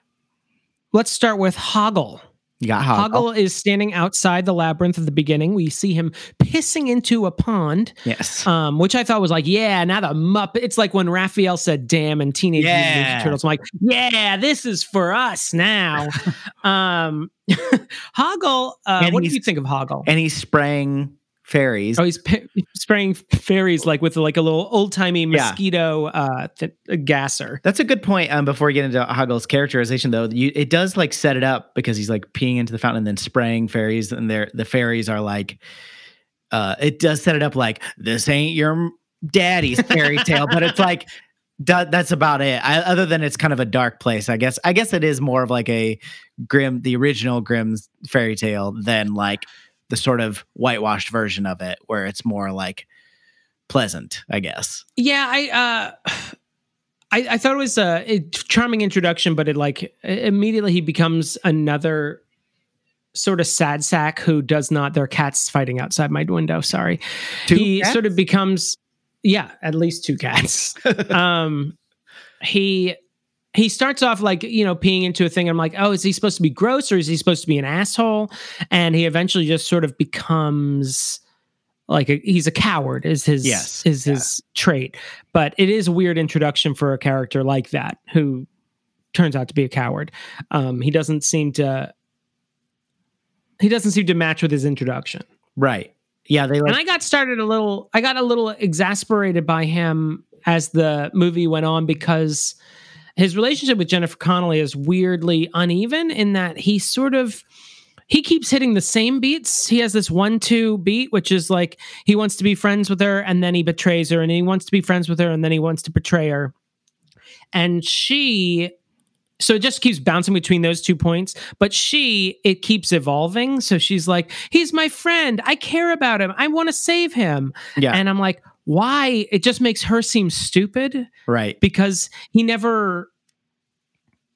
Let's start with Hoggle. You got Hoggle. Hoggle is standing outside the labyrinth at the beginning. We see him pissing into a pond, Yes. um, which I thought was like, yeah, now the Muppet. It's like when Raphael said "damn" and Teenage Mutant Yeah. Ninja Turtles. I'm like, yeah, this is for us now. [LAUGHS] um, [LAUGHS] Hoggle. Uh, what do you think of Hoggle? and he's spraying fairies. Oh, he's p- spraying fairies like with like a little old timey Yeah. mosquito uh, th- gasser. That's a good point. Um, before we get into Hoggle's characterization, though, you, it does like set it up because he's like peeing into the fountain and then spraying fairies, and they're the fairies are like, uh, it does set it up like this ain't your daddy's fairy [LAUGHS] tale, but it's like that, that's about it. I, other than it's kind of a dark place, I guess. I guess it is more of like a grim, the original Grimm's fairy tale than like the sort of whitewashed version of it, where it's more like pleasant, I guess. Yeah, I uh [SIGHS] I, I thought it was a, a charming introduction, but it like immediately he becomes another sort of sad sack who does not their cats fighting outside my window, sorry. Two he cats? sort of becomes yeah, at least two cats. [LAUGHS] um he he starts off like you know peeing into a thing i'm like oh is he supposed to be gross or is he supposed to be an asshole and he eventually just sort of becomes like a, he's a coward is his Yes, is yeah. his trait but it is a weird introduction for a character like that who turns out to be a coward um he doesn't seem to he doesn't seem to match with his introduction Right. Yeah, they like and I got started a little. I got a little exasperated by him as the movie went on because his relationship with Jennifer Connelly is weirdly uneven in that he sort of he keeps hitting the same beats. He has this one two beat, which is like he wants to be friends with her and then he betrays her, and he wants to be friends with her and then he wants to betray her. And she so it just keeps bouncing between those two points but she it keeps evolving so she's like he's my friend i care about him i want to save him Yeah. and i'm like why it just makes her seem stupid right. because he never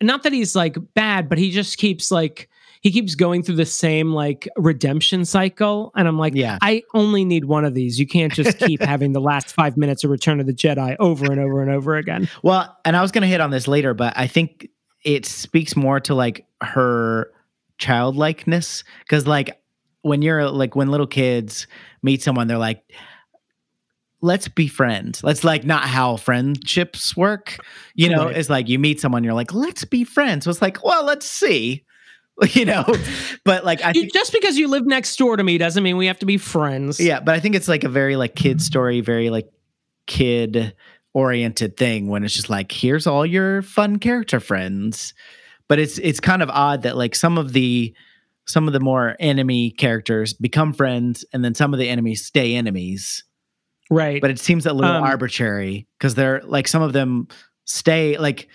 not that he's like bad but he just keeps like he keeps going through the same like redemption cycle and i'm like Yeah. i only need one of these you can't just keep [LAUGHS] having the last five minutes of return of the jedi over and over and over again Well, and I was going to hit on this later, but I think it speaks more to like her childlikeness because, like, when you're like when little kids meet someone, they're like, "Let's be friends." Let's like not how friendships work. You know, Right. it's like you meet someone, you're like, "Let's be friends." So it's like, well, let's see. [LAUGHS] You know, but like I You- think just because you live next door to me doesn't mean we have to be friends. Yeah, but I think it's like a very like kid story, very like kid oriented thing when it's just like here's all your fun character friends. But it's it's kind of odd that like some of the some of the more enemy characters become friends and then some of the enemies stay enemies. Right. But it seems a little Um, arbitrary because they're like some of them stay like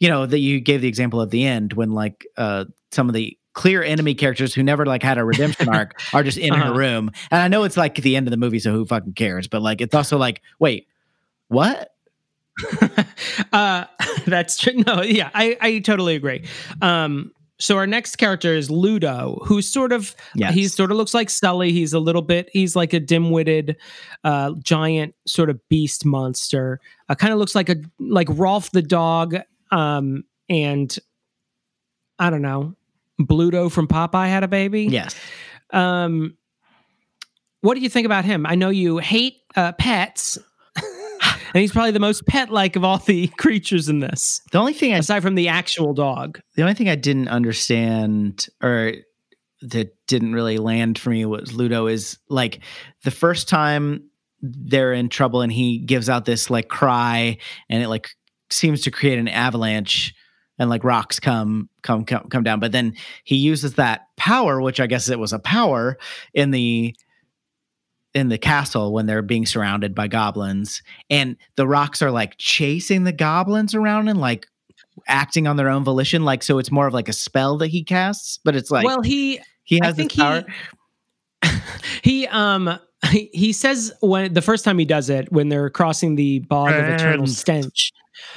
you know that you gave the example at the end when like uh some of the clear enemy characters who never like had a redemption [LAUGHS] arc are just in Uh-huh. her room and i know it's like the end of the movie so who fucking cares but like it's also like wait what [LAUGHS] uh, [LAUGHS] that's true. No, yeah, I, I totally agree. Um, so our next character is Ludo, who's sort of Yes. he sort of looks like Sully. He's a little bit he's like a dim-witted, uh, giant sort of beast monster. Uh, kind of looks like a like Rolf the dog, um, and I don't know, Bluto from Popeye had a baby. yes Um, what do you think about him? I know you hate uh, pets, and he's probably the most pet-like of all the [LAUGHS] creatures in this, the only thing i aside from the actual dog. the only thing i didn't understand or that didn't really land for me was ludo is like the first time they're in trouble and he gives out this like cry and it like seems to create an avalanche and like rocks come come come come down but then he uses that power which i guess it was a power in the in the castle when they're being surrounded by goblins and the rocks are like chasing the goblins around and like acting on their own volition like so it's more of like a spell that he casts but it's like well, he he has this think power he [LAUGHS] he um he, he says when the first time he does it when they're crossing the bog of eternal stench.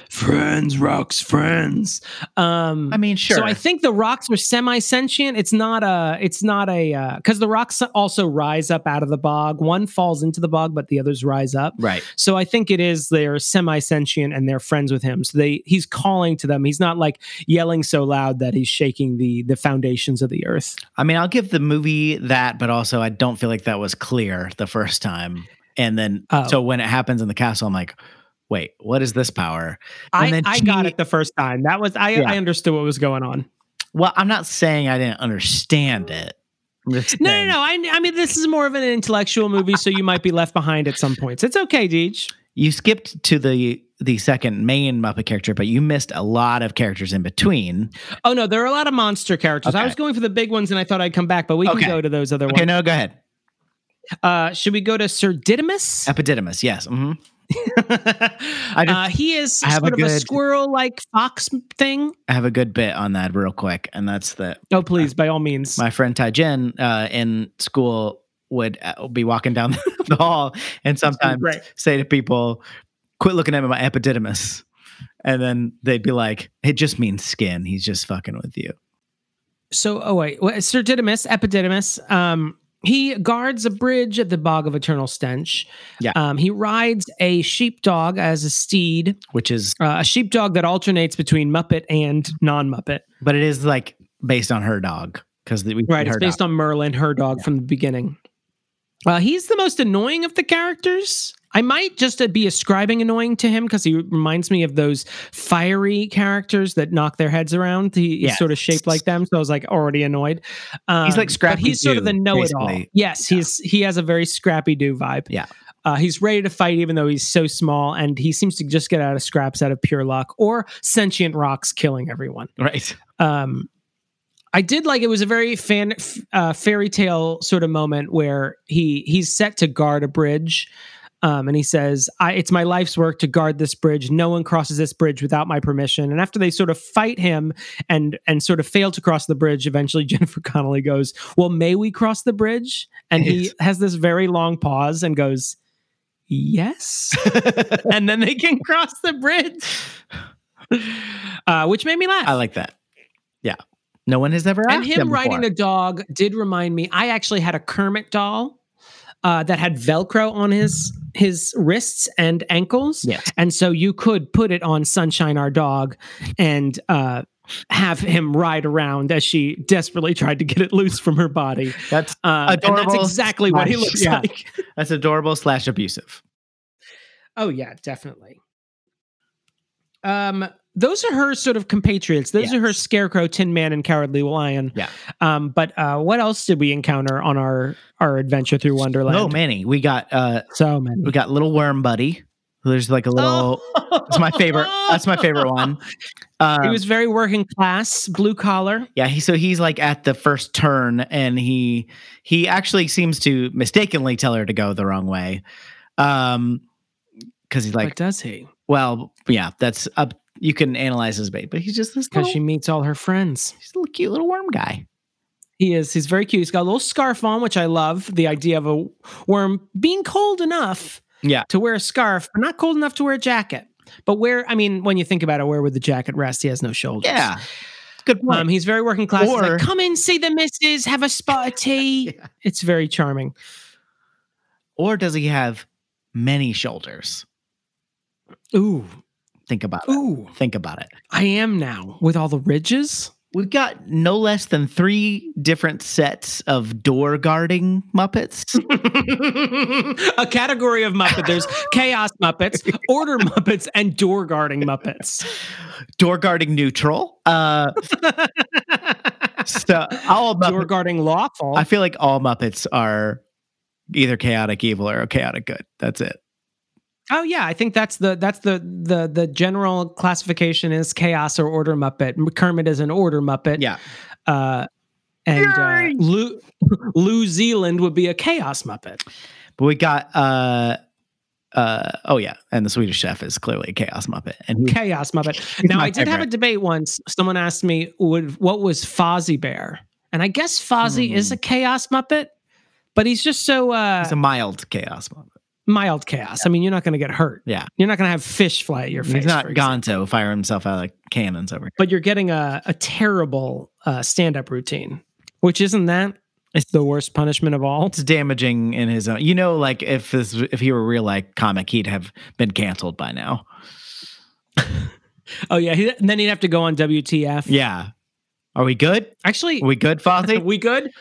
Friends, rocks, friends. Um, i mean sure So I think the rocks are semi-sentient. It's not a. It's not a because the rocks also rise up out of the bog. One falls into the bog, but the others rise up. right So I think it is they're semi-sentient and they're friends with him. So they he's calling to them. He's not like yelling so loud that he's shaking the the foundations of the earth. I mean, I'll give the movie that, but also I don't feel like that was clear the first time. And then, Oh. so when it happens in the castle, I'm like, wait, what is this power? And I, then I she- got it the first time. That was I. Yeah. I understood what was going on. Well, I'm not saying I didn't understand it. No, no, no. I, I mean, this is more of an intellectual movie, so you might be left behind at some points. It's okay, Deej. You skipped to the the second main Muppet character, but you missed a lot of characters in between. Oh no, there are a lot of monster characters. I was going for the big ones, and I thought I'd come back, but we Okay. can go to those other Okay, ones. Okay, no, go ahead. Uh, should we go to Sir Didymus? Epididymus, yes. hmm [LAUGHS] uh, just- he is I have a sort of a squirrel-like fox thing. I have a good bit on that real quick, and that's that Oh, please, by all means. my friend Tai Jen uh, in school would uh, be walking down [LAUGHS] the hall and sometimes Right. say to people, "Quit looking at my epididymis," and then they'd be like, "It just means skin. He's just fucking with you." So, oh wait, well, Sir Didymus, Epididymus, um, he guards a bridge at the Bog of Eternal Stench. Yeah. Um, he rides a sheepdog as a steed, Which is, uh, a sheepdog that alternates between Muppet and non-Muppet. but it is like based on her dog because we Right, it's based on Merlin, her dog from the beginning. Uh, he's the most annoying of the characters. I might just uh, be ascribing annoying to him because he reminds me of those fiery characters that knock their heads around. He, Yeah. He's sort of shaped like them, so I was like already annoyed. Um, He's like Scrappy. but he's sort of the know-it-all. Yes, he's he has a very Scrappy Doo vibe. Yeah. Uh, he's ready to fight, even though he's so small, and he seems to just get out of scraps out of pure luck or sentient rocks killing everyone. Right. Um, I did like it was a very fan uh, fairy tale sort of moment where he he's set to guard a bridge. Um, and he says, I, "It's my life's work to guard this bridge. No one crosses this bridge without my permission." And after they sort of fight him and and sort of fail to cross the bridge, eventually [LAUGHS] Jennifer Connelly goes, "Well, may we cross the bridge?" And he has this very long pause and goes, "Yes." [LAUGHS] and then they can cross the bridge, [SIGHS] uh, which made me laugh. I like that. Yeah. No one has ever and asked him riding a dog did remind me. I actually had a Kermit doll uh, that had Velcro on his his wrists and ankles, Yes. and so you could put it on Sunshine, our dog, and uh, have him ride around as she desperately tried to get it loose from her body. That's Uh, and that's Adorable exactly what he looks yeah. like. [LAUGHS] that's adorable slash abusive. Oh yeah, definitely. Um, those are her sort of compatriots. Those are her Scarecrow, Tin Man, and Cowardly Lion. Yeah. Um, but uh, what else did we encounter on our our adventure through Wonderland? Oh many. We got uh so many. we got little worm buddy. There's like a little It's my favorite. That's my favorite one. [LAUGHS] Um, he was very working class, blue collar. yeah, he, so he's like at the first turn, and he he actually seems to mistakenly tell her to go the wrong way, um, because he's Like, what does he? well, yeah, that's up. You can analyze his bait, but he's just this Because she meets all her friends. he's a little cute little worm guy. He is. He's very cute. He's got a little scarf on, which I love. The idea of a worm being cold enough Yeah, to wear a scarf, but not cold enough to wear a jacket. But where, I mean, when you think about it, where would the jacket rest? He has no shoulders. yeah, good point. Um, he's very working class. Or- like, come in, see the missus, have a spot of [LAUGHS] tea. Yeah. It's very charming. or does he have many shoulders? Ooh, Think about it. ooh. Think about it. I am now with all the ridges. We've got no less than three different sets of door guarding Muppets. [LAUGHS] a category of Muppet. There's [LAUGHS] chaos Muppets, order Muppets, and door guarding Muppets. door guarding neutral. Uh, so all door Muppets, guarding lawful. I feel like all Muppets are either chaotic evil or chaotic good. That's it. Oh yeah, I think that's the that's the the the general classification is chaos or order Muppet. Kermit is an order Muppet. Yeah. Uh, and uh, Lew Lew Zealand would be a chaos Muppet. But we got uh uh oh yeah, and the Swedish chef is clearly a chaos Muppet. And he, Chaos Muppet. now I did have a debate once. Someone asked me, "Would what was Fozzie Bear?" And I guess Fozzie is a chaos Muppet, but he's just so uh, he's a mild chaos Muppet. Mild chaos. I mean, you're not going to get hurt. Yeah. You're not going to have fish fly at your face. He's not. Gonzo firing himself out of cannons over here. but you're getting a, a terrible uh, stand-up routine, which isn't that it's the worst punishment of all. It's damaging in his own. You know, like if this if he were a real like comic, he'd have been canceled by now. [LAUGHS] Oh yeah, he, and then he'd have to go on WTF. Yeah. Are we good? Actually, Are we good, Fozzie? [LAUGHS] we good?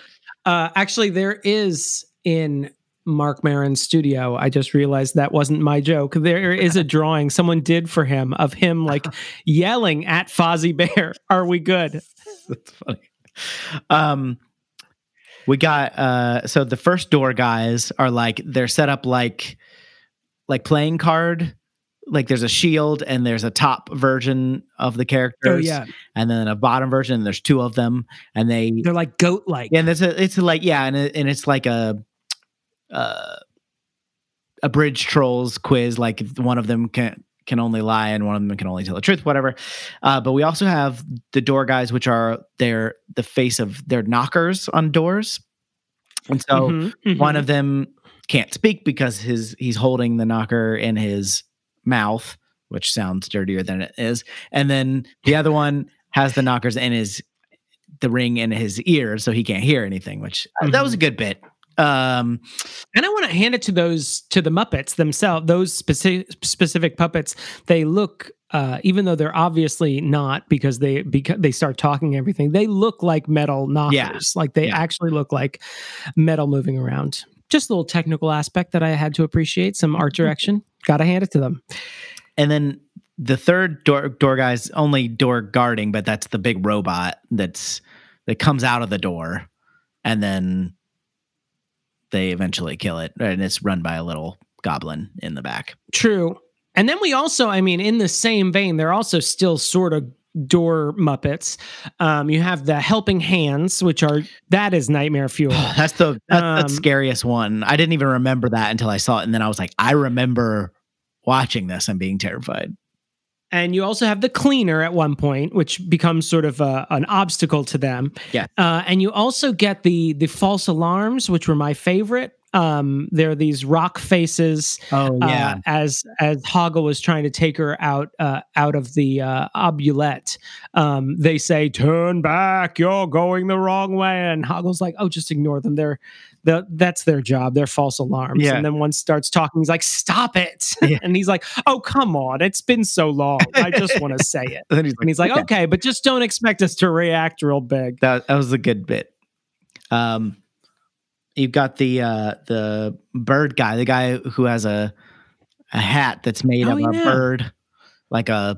Uh, actually, there is in Marc Maron's studio. I just realized that wasn't my joke. There is a drawing someone did for him of him like [LAUGHS] yelling at Fozzie Bear. [LAUGHS] Are we good? [LAUGHS] That's funny. Um, we got uh, so the first door guys are like they're set up like like playing card. Like there's a shield and there's a top version of the characters, Oh yeah, and then a bottom version. And there's two of them, and they they're like goat like. Yeah, and it's a, it's like yeah, and it, and it's like a uh, a bridge trolls quiz. Like one of them can can only lie, and one of them can only tell the truth. Whatever. Uh, but we also have the door guys, which are they're the face of their knockers on doors, and so Mhm, mhm. one of them can't speak because his he's holding the knocker in his mouth, which sounds dirtier than it is, and then the other one has the knockers in his the ring in his ear, so he can't hear anything. Which uh, that was a good bit. Um, And I want to hand it to those to the Muppets themselves. Those specific specific puppets, they look, uh, even though they're obviously not, because they because they start talking and everything. They look like metal knockers. Yeah. Like they Yeah. actually look like metal moving around. Just a little technical aspect that I had to appreciate. Some art direction. Got to hand it to them. and then the third door door guy's only door guarding, but that's the big robot that's that comes out of the door, and then they eventually kill it, and it's run by a little goblin in the back. True. And then we also, I mean, in the same vein, they're also still sort of door Muppets. Um, you have the helping hands, which are that is nightmare fuel. [SIGHS] that's the that's Um, the scariest one. I didn't even remember that until I saw it, and then I was like, I remember watching this and being terrified. And you also have the cleaner at one point, which becomes sort of a, an obstacle to them. Yeah. Uh, and you also get the the false alarms, which were my favorite. Um, they're these rock faces Oh uh, as as Hoggle was trying to take her out uh, out of the uh, oubliette. Um, they say, "Turn back! You're going the wrong way." And Hoggle's like, "Oh, just ignore them. They're the, that's their job. They're false alarms." Yeah. And then one starts talking. He's like, "Stop it!" Yeah. [LAUGHS] and he's like, "Oh, come on! It's been so long. I just want to [LAUGHS] say it." and he's And he's like, "Okay, but just don't expect us to react real big." that that was a good bit. Um, you've got the uh the bird guy, the guy who has a a hat that's made Oh, of a bird, like a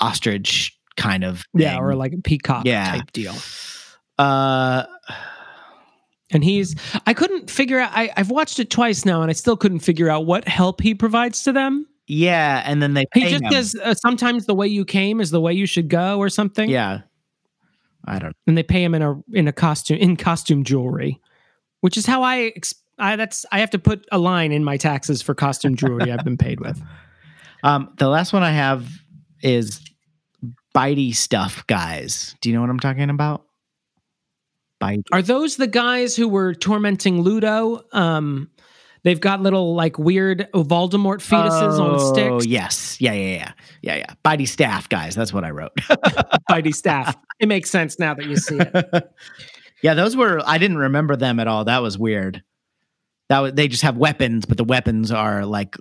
ostrich kind of. Yeah, or like a peacock Yeah. type deal. uh, And he's, I couldn't figure out, I, I've watched it twice now and I still couldn't figure out what help he provides to them. yeah, and then they He just him. says uh, sometimes the way you came is the way you should go or something. Yeah, I don't. And they pay him in a, in a costume, in costume jewelry, which is how I, ex- I, that's, I have to put a line in my taxes for costume jewelry I've been paid with. [LAUGHS] Um, the last one I have is bitey stuff guys. Do you know what I'm talking about? Bite. Are those the guys who were tormenting Ludo? Um, they've got little like weird Voldemort fetuses on Oh, sticks. yes. Yeah, yeah, yeah. Yeah, yeah. Bitey staff guys. That's what I wrote. [LAUGHS] Bitey staff. It makes sense now that you see it. [LAUGHS] yeah, those were I didn't remember them at all. That was weird. That was they just have weapons, but the weapons are like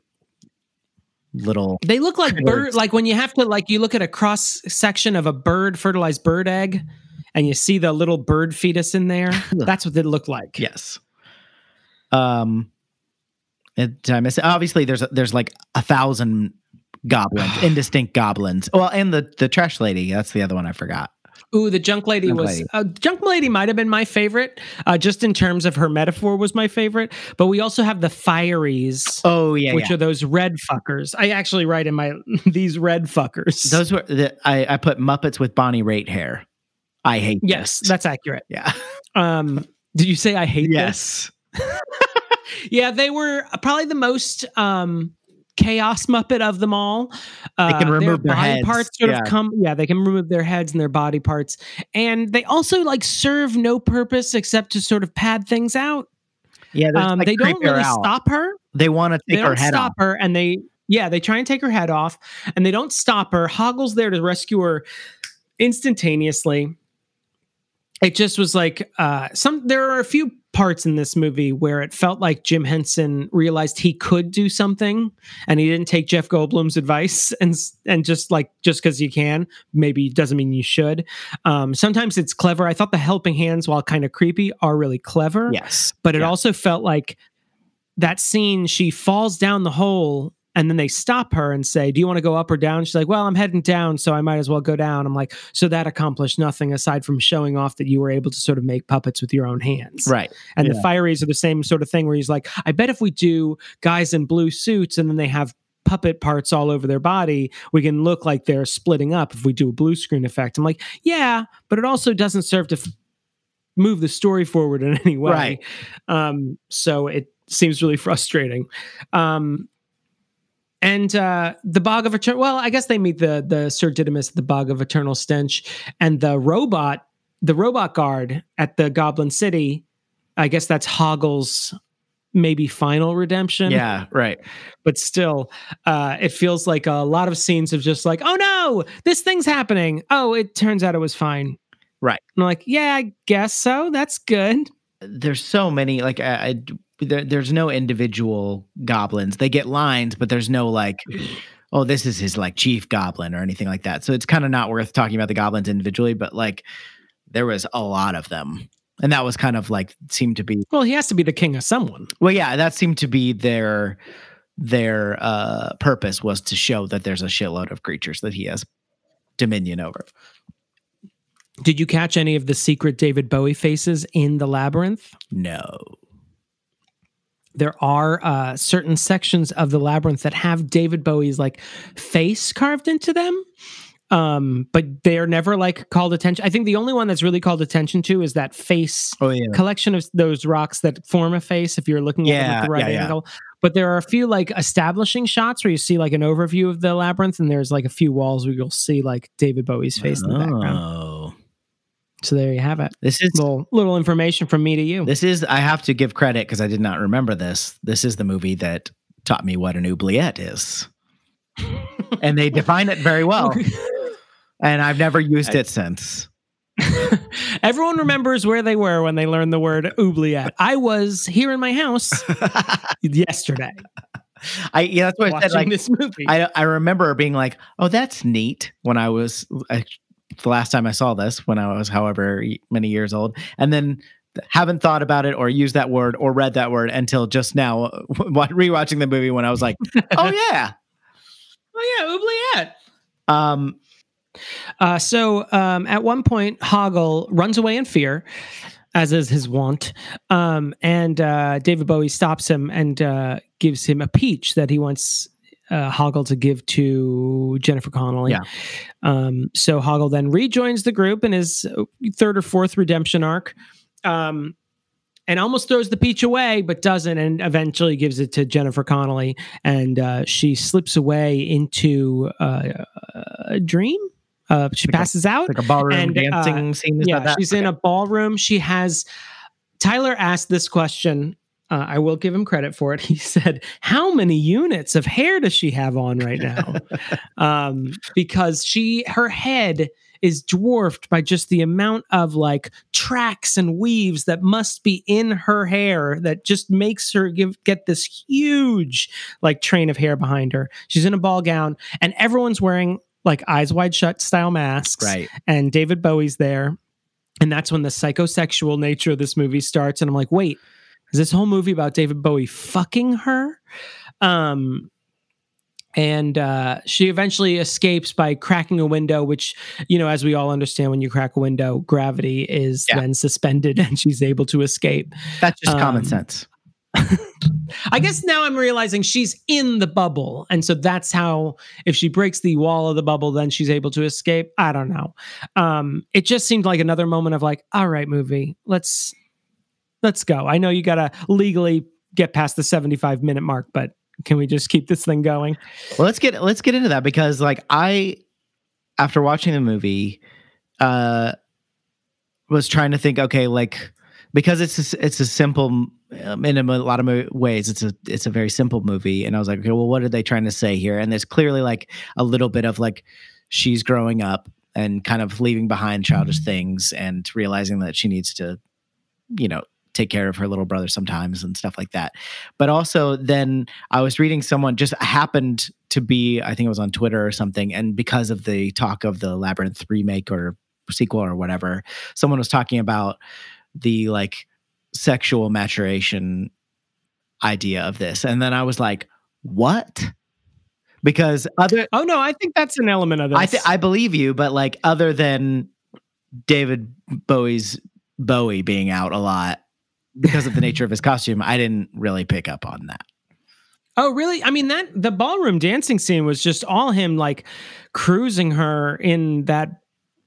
little They look like bird, Birds. like when you have to like you look at a cross section of a bird fertilized bird egg, and you see the little bird fetus in there. [LAUGHS] That's what it looked like. Yes. Um did I miss it? Obviously there's there's like a thousand goblins, [SIGHS] indistinct goblins. Well, and the the trash lady, that's the other one I forgot. Ooh, the junk lady Junk was lady. uh, junk lady might have been my favorite, uh, just in terms of her metaphor was my favorite. But we also have the fireys. Oh yeah, which yeah. are those red fuckers. I actually write in my [LAUGHS] these red fuckers. Those were the, I I put Muppets with Bonnie Raitt hair. I hate yes, this. that's accurate. yeah. Um, did you say I hate Yes. this? [LAUGHS] Yeah, they were probably the most um chaos muppet of them all. Uh, can remove their body heads, parts sort yeah. of come. Yeah, they can remove their heads and their body parts, and they also like serve no purpose except to sort of pad things out. Yeah, Um, like they don't her really stop her. They want to they take her don't head stop off. her and they yeah they try and take her head off and they don't stop her hoggle's there to rescue her instantaneously it just was like uh some there are a few parts in this movie where it felt like jim henson realized he could do something and he didn't take jeff goldblum's advice [LAUGHS] and and just like just because you can maybe doesn't mean you should um sometimes it's clever i thought the helping hands while kind of creepy are really clever Yes. but it Yeah. also felt like that scene she falls down the hole and then they stop her and say do you want to go up or down she's like well i'm heading down so i might as well go down i'm like so that accomplished nothing aside from showing off that you were able to sort of make puppets with your own hands Right. and the yeah. fireys are the same sort of thing where he's like i bet if we do guys in blue suits and then they have puppet parts all over their body we can look like they're splitting up if we do a blue screen effect i'm like yeah but it also doesn't serve to f- move the story forward in any way Right. um so it seems really frustrating um and uh the bog of eternal well i guess they meet the the sir didymus the bog of eternal stench and the robot the robot guard at the goblin city i guess that's hoggle's maybe final redemption Yeah. Right. but still uh it feels like a lot of scenes of just like oh no this thing's happening oh it turns out it was fine Right. and i'm like yeah i guess so that's good There's so many like I, I there, there's no individual goblins. They get lines, but there's no like, oh, this is his like chief goblin or anything like that. So it's kind of not worth talking about the goblins individually. But like, there was a lot of them, and that was kind of like seemed to be well he has to be the king of someone Well, yeah, that seemed to be their their uh purpose was to show that there's a shitload of creatures that he has dominion over. Did you catch any of the secret David Bowie faces in the labyrinth? No. there are uh, certain sections of the labyrinth that have David Bowie's like face carved into them. Um, but they're never like called attention. I think the only one that's really called attention to is that face Oh yeah. collection of those rocks that form a face if you're looking at them Yeah, at the right yeah, yeah. angle. But there are a few like establishing shots where you see like an overview of the labyrinth, and there's like a few walls where you'll see like David Bowie's face in the background. So there you have it. This is Little little information from me to you. this is I have to give credit because I did not remember this. This is the movie that taught me what an oubliette is. [LAUGHS] and they define it very well. And I've never used it since. [LAUGHS] Everyone remembers where they were when they learned the word oubliette. I was here in my house [LAUGHS] yesterday I yeah, that's what I said. Like this movie. I I remember being like, "Oh, that's neat." When I was I, the last time I saw this, when I was however many years old, and then haven't thought about it or used that word or read that word until just now, [LAUGHS] rewatching the movie when I was like, "Oh [LAUGHS] yeah." oh yeah, oubliette. Um, Uh, so um, at one point, Hoggle runs away in fear, as is his wont. Um, and uh, David Bowie stops him and uh, gives him a peach that he wants uh, Hoggle to give to Jennifer Connelly. Yeah. Um, so Hoggle then rejoins the group in his third or fourth redemption arc. Um, and almost throws the peach away, but doesn't, and eventually gives it to Jennifer Connelly, and uh, she slips away into uh, a dream. Uh, she Like a- passes out. like a ballroom And, uh, dancing scene. Is yeah, she's in a ballroom. She has. Tyler asked this question. Uh, I will give him credit for it. [LAUGHS] He said, "How many units of hair does she have on right now?" [LAUGHS] um, because she, her head is dwarfed by just the amount of like tracks and weaves that must be in her hair that just makes her give get this huge like train of hair behind her. She's in a ball gown, and everyone's wearing like eyes wide shut style masks right. and David Bowie's there. And that's when the psychosexual nature of this movie starts. And I'm like, wait, this whole movie about David Bowie fucking her? Um, and uh, she eventually escapes by cracking a window, which, you know, as we all understand, when you crack a window, gravity is Yeah. then suspended [LAUGHS] and she's able to escape. That's just common Um, sense. [LAUGHS] I guess now I'm realizing she's in the bubble. And so that's how, if she breaks the wall of the bubble, then she's able to escape. I don't know. Um, it just seemed like another moment of like, all right, movie, let's let's go. I know you gotta legally get past the 75 minute mark, but can we just keep this thing going? Well, let's get let's get into that because like I after watching the movie uh was trying to think okay like because it's a, it's a simple um, in a lot of ways it's a it's a very simple movie and I was like okay well what are they trying to say here and there's clearly like a little bit of like she's growing up and kind of leaving behind childish things and realizing that she needs to you know take care of her little brother sometimes and stuff like that but also then I was reading someone just happened to be, I think it was on Twitter or something, and because of the talk of the Labyrinth remake or sequel or whatever, someone was talking about the like sexual maturation idea of this. And then I was like, what? Because other Oh no, I think that's an element of this. I th- I believe you, but like other than David Bowie's Bowie being out a lot because of the nature of his costume, I didn't really pick up on that. Oh, really? I mean, that the ballroom dancing scene was just all him like cruising her in that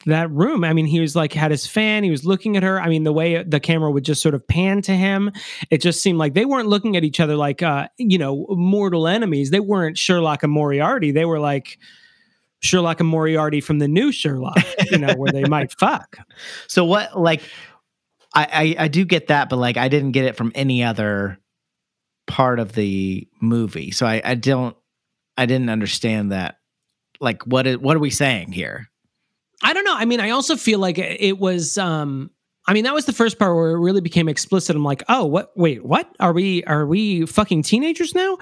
that room. I mean, he was like had his fan, he was looking at her. I mean, the way the camera would just sort of pan to him, it just seemed like they weren't looking at each other like uh, you know, mortal enemies. They weren't Sherlock and Moriarty. They were like Sherlock and Moriarty from the new Sherlock, you know, where they might [LAUGHS] fuck. So what like I, I I do get that, but like I didn't get it from any other part of the movie. So I, I don't I didn't understand that. Like what is what are we saying here? I don't know. I mean, I also feel like it was um I mean, that was the first part where it really became explicit. I'm like, "Oh, what wait, what? Are we are we fucking teenagers now?"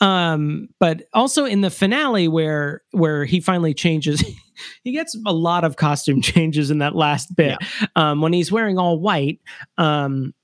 Um but also in the finale where where he finally changes [LAUGHS] he gets a lot of costume [LAUGHS] changes in that last bit. Um when he's wearing all white, um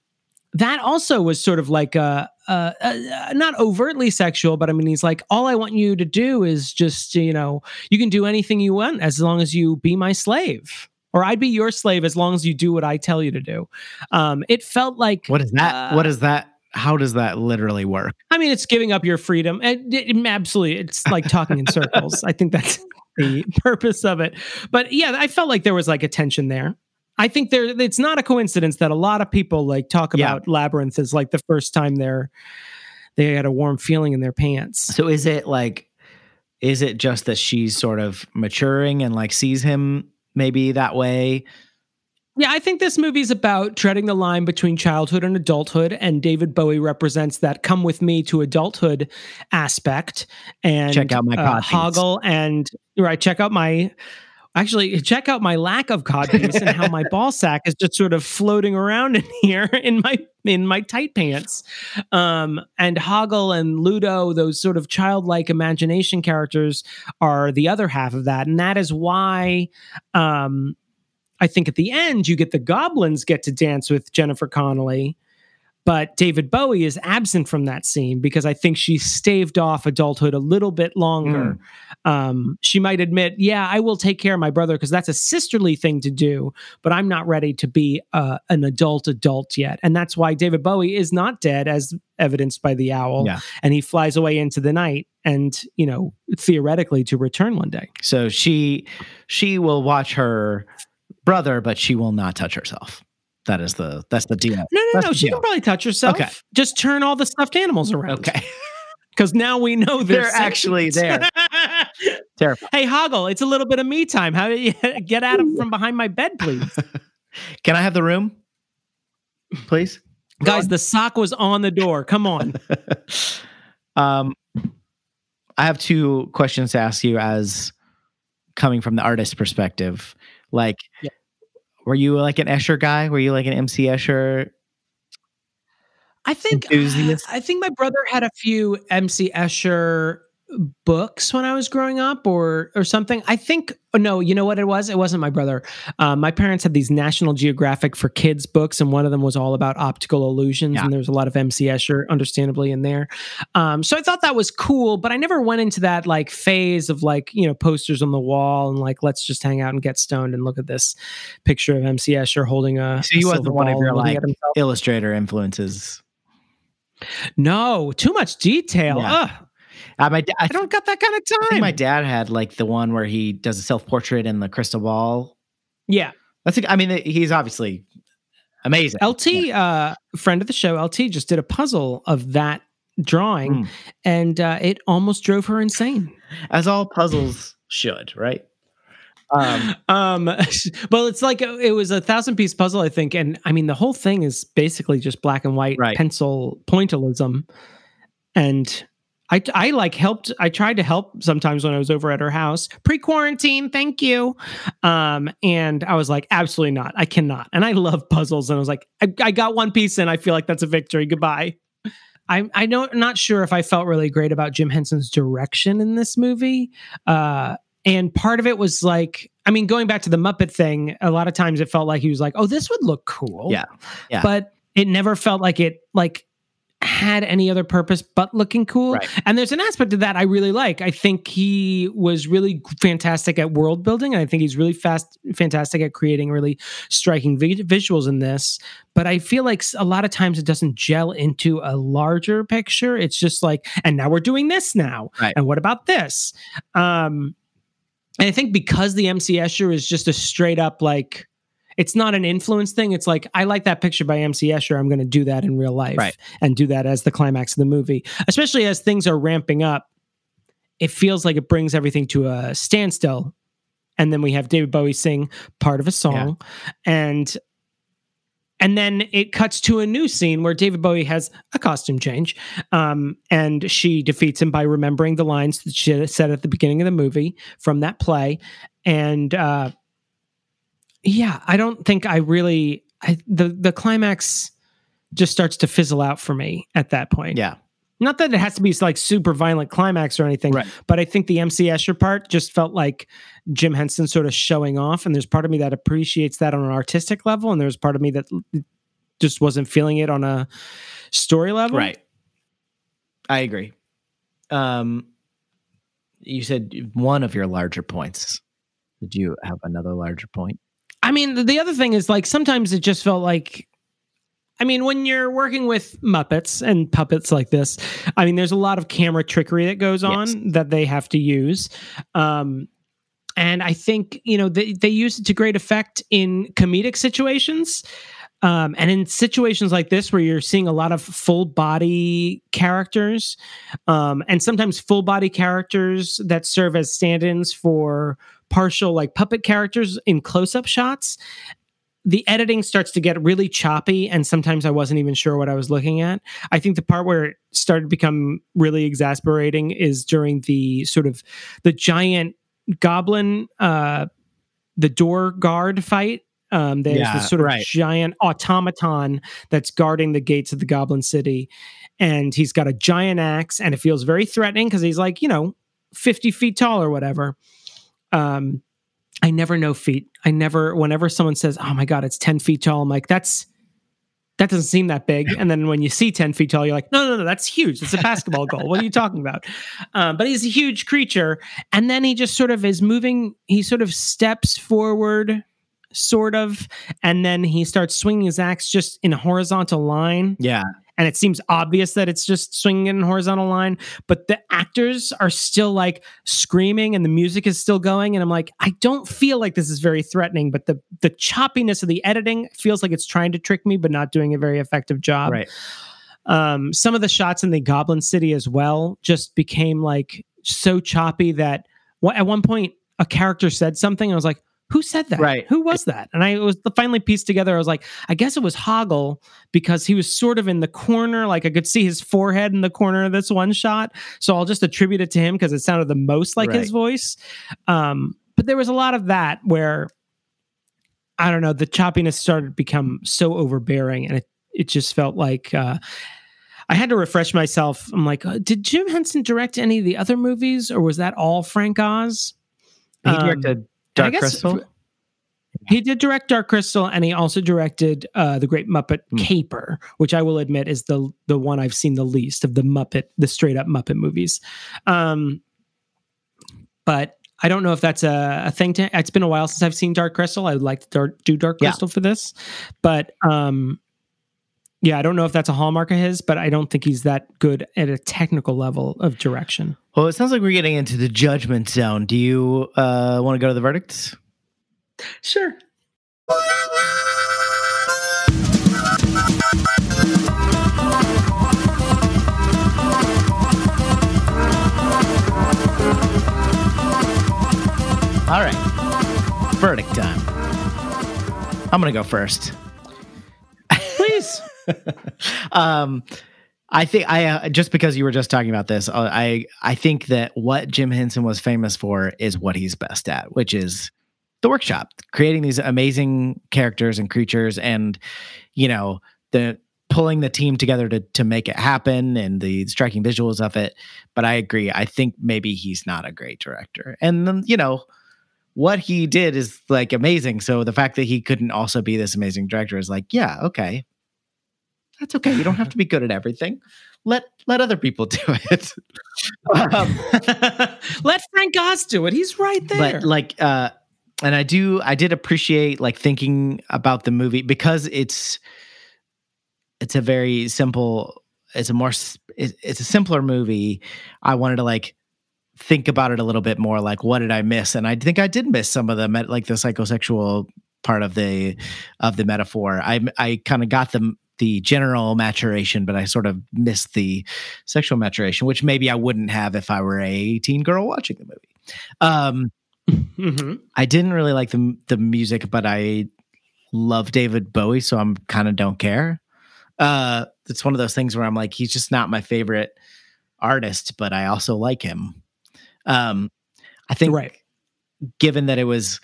that also was sort of like a, uh, uh, not overtly sexual, but I mean, he's like, all I want you to do is just, you know, you can do anything you want as long as you be my slave, or I'd be your slave as long as you do what I tell you to do. Um, it felt like What is that? Uh, what does that how does that literally work? I mean, it's giving up your freedom. It, it, absolutely, it's like talking in circles. I think that's [LAUGHS] the purpose of it. But yeah, I felt like there was like a tension there. I think there. It's not a coincidence that a lot of people like talk Yeah. about Labyrinth as like the first time they're they had a warm feeling in their pants. So is it like is it just that she's sort of maturing and like sees him maybe that way? Yeah, I think this movie's about treading the line between childhood and adulthood, and David Bowie represents that "come with me to adulthood" aspect. And Check out my uh. Hoggle and right, check out my. Actually, check out my lack of codpiece and how my [LAUGHS] ball sack is just sort of floating around in [LAUGHS] here in my in my tight pants. Um, and Hoggle and Ludo, those sort of childlike imagination characters, are the other half of that, and that is why um, I think at the end you get the goblins get to dance with Jennifer Connelly, but David Bowie is absent from that scene because I think she staved off adulthood a little bit longer. Um, she might admit, "Yeah, I will take care of my brother because that's a sisterly thing to do, but I'm not ready to be uh, an adult adult yet." And that's why David Bowie is not dead, as evidenced by the owl, Yeah. and he flies away into the night, and you know, theoretically to return one day. So she she will watch her brother, but she will not touch herself. That is the that's the deal. No, no, That's no. She deal. can probably touch herself. Okay. Just turn all the stuffed animals around. Okay. [LAUGHS] Because now we know they're, They're actually there. [LAUGHS] Terrifying. hey, Hoggle, it's a little bit of me time. How do you [LAUGHS] get out of from behind my bed, please? Can I have the room? Please? Guys, the sock was on the door. Come on. um I have two questions to ask you as coming from the artist perspective. Like Yeah. Were you like an Escher guy? Were you like an MC Escher? I think [SIGHS] Enthusiast? I think my brother had a few MC Escher books when I was growing up or or something. I think oh, no, you know what it was? It wasn't my brother. Um, my parents had these National Geographic for kids books, and one of them was all about optical illusions, Yeah. and there's a lot of MC Escher, understandably, in there. Um, so I thought that was cool, but I never went into that like phase of like you know posters on the wall and like let's just hang out and get stoned and look at this picture of MC Escher holding a. So he wasn't one of your, like. Illustrator influences. No, too much detail. Yeah. Ugh. Uh, my da- I, don't got that kind of I time. think my dad had like the one where he does a self portrait in the crystal ball. yeah, That's I mean he's obviously amazing. LT, uh, friend of the show, LT just did a puzzle of that drawing, Mm. and uh, it almost drove her insane. As all puzzles should, right? Um, Um, [LAUGHS] well, it's like uh, it was a thousand piece puzzle, I think, and I mean the whole thing is basically just black and white Right. pencil pointillism, and. I, I like helped I tried to help sometimes when I was over at her house pre-quarantine thank you. Um and I was like absolutely not. I cannot. And I love puzzles. And I was like I, I got one piece and I feel like that's a victory. Goodbye. I I don't not sure if I felt really great about Jim Henson's direction in this movie. Uh and part of it was like I mean going back to the Muppet thing a lot of times it felt like he was like oh this would look cool. Yeah. Yeah. but it never felt like it like had any other purpose but looking cool Right. and there's an aspect of that I really like. I think he was really fantastic at world building. And I think he's really fast, fantastic at creating really striking vi- visuals in this. But I feel like a lot of times it doesn't gel into a larger picture. It's just like, and now we're doing this now. Right. And what about this? Um, and I think because the MC Escher is just a straight up like, it's not an influence thing. It's like I like that picture by MC Escher. I'm going to do that in real life Right. and do that as the climax of the movie, especially as things are ramping up. It feels like it brings everything to a standstill. And then we have David Bowie sing part of a song. And and then it cuts to a new scene where David Bowie has a costume change. Um, and she defeats him by remembering the lines that she said at the beginning of the movie from that play. And uh, yeah, I don't think I really I, the the climax just starts to fizzle out for me at that point. yeah. Not that it has to be like super violent climax or anything, Right. but I think the MC Escher part just felt like Jim Henson sort of showing off. And there's part of me that appreciates that on an artistic level, and there's part of me that just wasn't feeling it on a story level. Right. I agree. Um, you said one of your larger points. Did you have another larger point? I mean, the- the other thing is like sometimes it just felt like I mean, when you're working with Muppets and puppets like this, I mean, there's a lot of camera trickery that goes on Yes. that they have to use. Um, and I think, you know, they, they use it to great effect in comedic situations. Um, and in situations like this, where you're seeing a lot of full body characters, um, and sometimes full body characters that serve as stand ins for partial, like puppet characters in close up shots, the editing starts to get really choppy. And sometimes I wasn't even sure what I was looking at. I think the part where it started to become really exasperating is during the sort of the giant goblin, uh, the door guard fight. Um, there's Yeah, this sort of right. giant automaton that's guarding the gates of the Goblin City, and he's got a giant axe, and it feels very threatening because he's like, you know, fifty feet tall or whatever. Um, I never know feet. I never. Whenever someone says, "Oh my god, it's ten feet tall," I'm like, "That's that doesn't seem that big." And then when you see ten feet tall, you're like, "No, no, no, that's huge. It's a basketball goal. What are you talking about?" Um, but he's a huge creature, and then he just sort of is moving. He sort of steps forward, sort of, and then he starts swinging his axe just in a horizontal line Yeah. And it seems obvious that it's just swinging in a horizontal line but the actors are still like screaming and the music is still going and i'm like i don't feel like this is very threatening but the the choppiness of the editing feels like it's trying to trick me but not doing a very effective job Right. um, some of the shots in the Goblin City as well just became like so choppy that at one point a character said something. I was like, "Who said that? Right. Who was that?" And I was finally pieced together. I was like, "I guess it was Hoggle because he was sort of in the corner. Like I could see his forehead in the corner of this one shot. So I'll just attribute it to him because it sounded the most like his voice." Um, but there was a lot of that where I don't know, the choppiness started to become so overbearing and it it just felt like uh I had to refresh myself. I'm like, uh, did Jim Henson direct any of the other movies or was that all Frank Oz? He Um, directed I Dark guess Crystal. He did direct Dark Crystal and he also directed uh The Great Muppet Hmm. Caper, which I will admit is the the one I've seen the least of the Muppet, the straight up Muppet movies. Um but I don't know if that's a, a thing to it's been a while since I've seen Dark Crystal. I would like to dar- do Dark Yeah. Crystal for this. But um yeah, I don't know if that's a hallmark of his, but I don't think he's that good at a technical level of direction. Well, it sounds like we're getting into the judgment zone. Do you uh, want to go to the verdicts? Sure. All right. Verdict time. I'm going to go first. Please. [LAUGHS] um, I think I uh, just because you were just talking about this, uh, I I think that what Jim Henson was famous for is what he's best at, which is the workshop, creating these amazing characters and creatures, and you know the pulling the team together to to make it happen and the striking visuals of it. But I agree. I think maybe he's not a great director, and then you know what he did is like amazing. So the fact that he couldn't also be this amazing director is like, yeah, okay, that's okay. You don't have to be good at everything. Let let other people [LAUGHS] do it. um, [LAUGHS] Let Frank Oz do it. He's right there. but like, uh, and I do, I did appreciate like thinking about the movie because it's it's a very simple. It's a more it's a simpler movie. I wanted to like think about it a little bit more. Like, what did I miss? And I think I did miss some of the met, like the psychosexual part of the of the metaphor. I I kind of got the the general maturation, but I sort of missed the sexual maturation, which maybe I wouldn't have if I were a teen girl watching the movie. Um, Mhm. I didn't really like the the music, but I love David Bowie, so I'm kind of don't care. Uh, it's one of those things where I'm like, he's just not my favorite artist, but I also like him. Um, I think Right. given that it was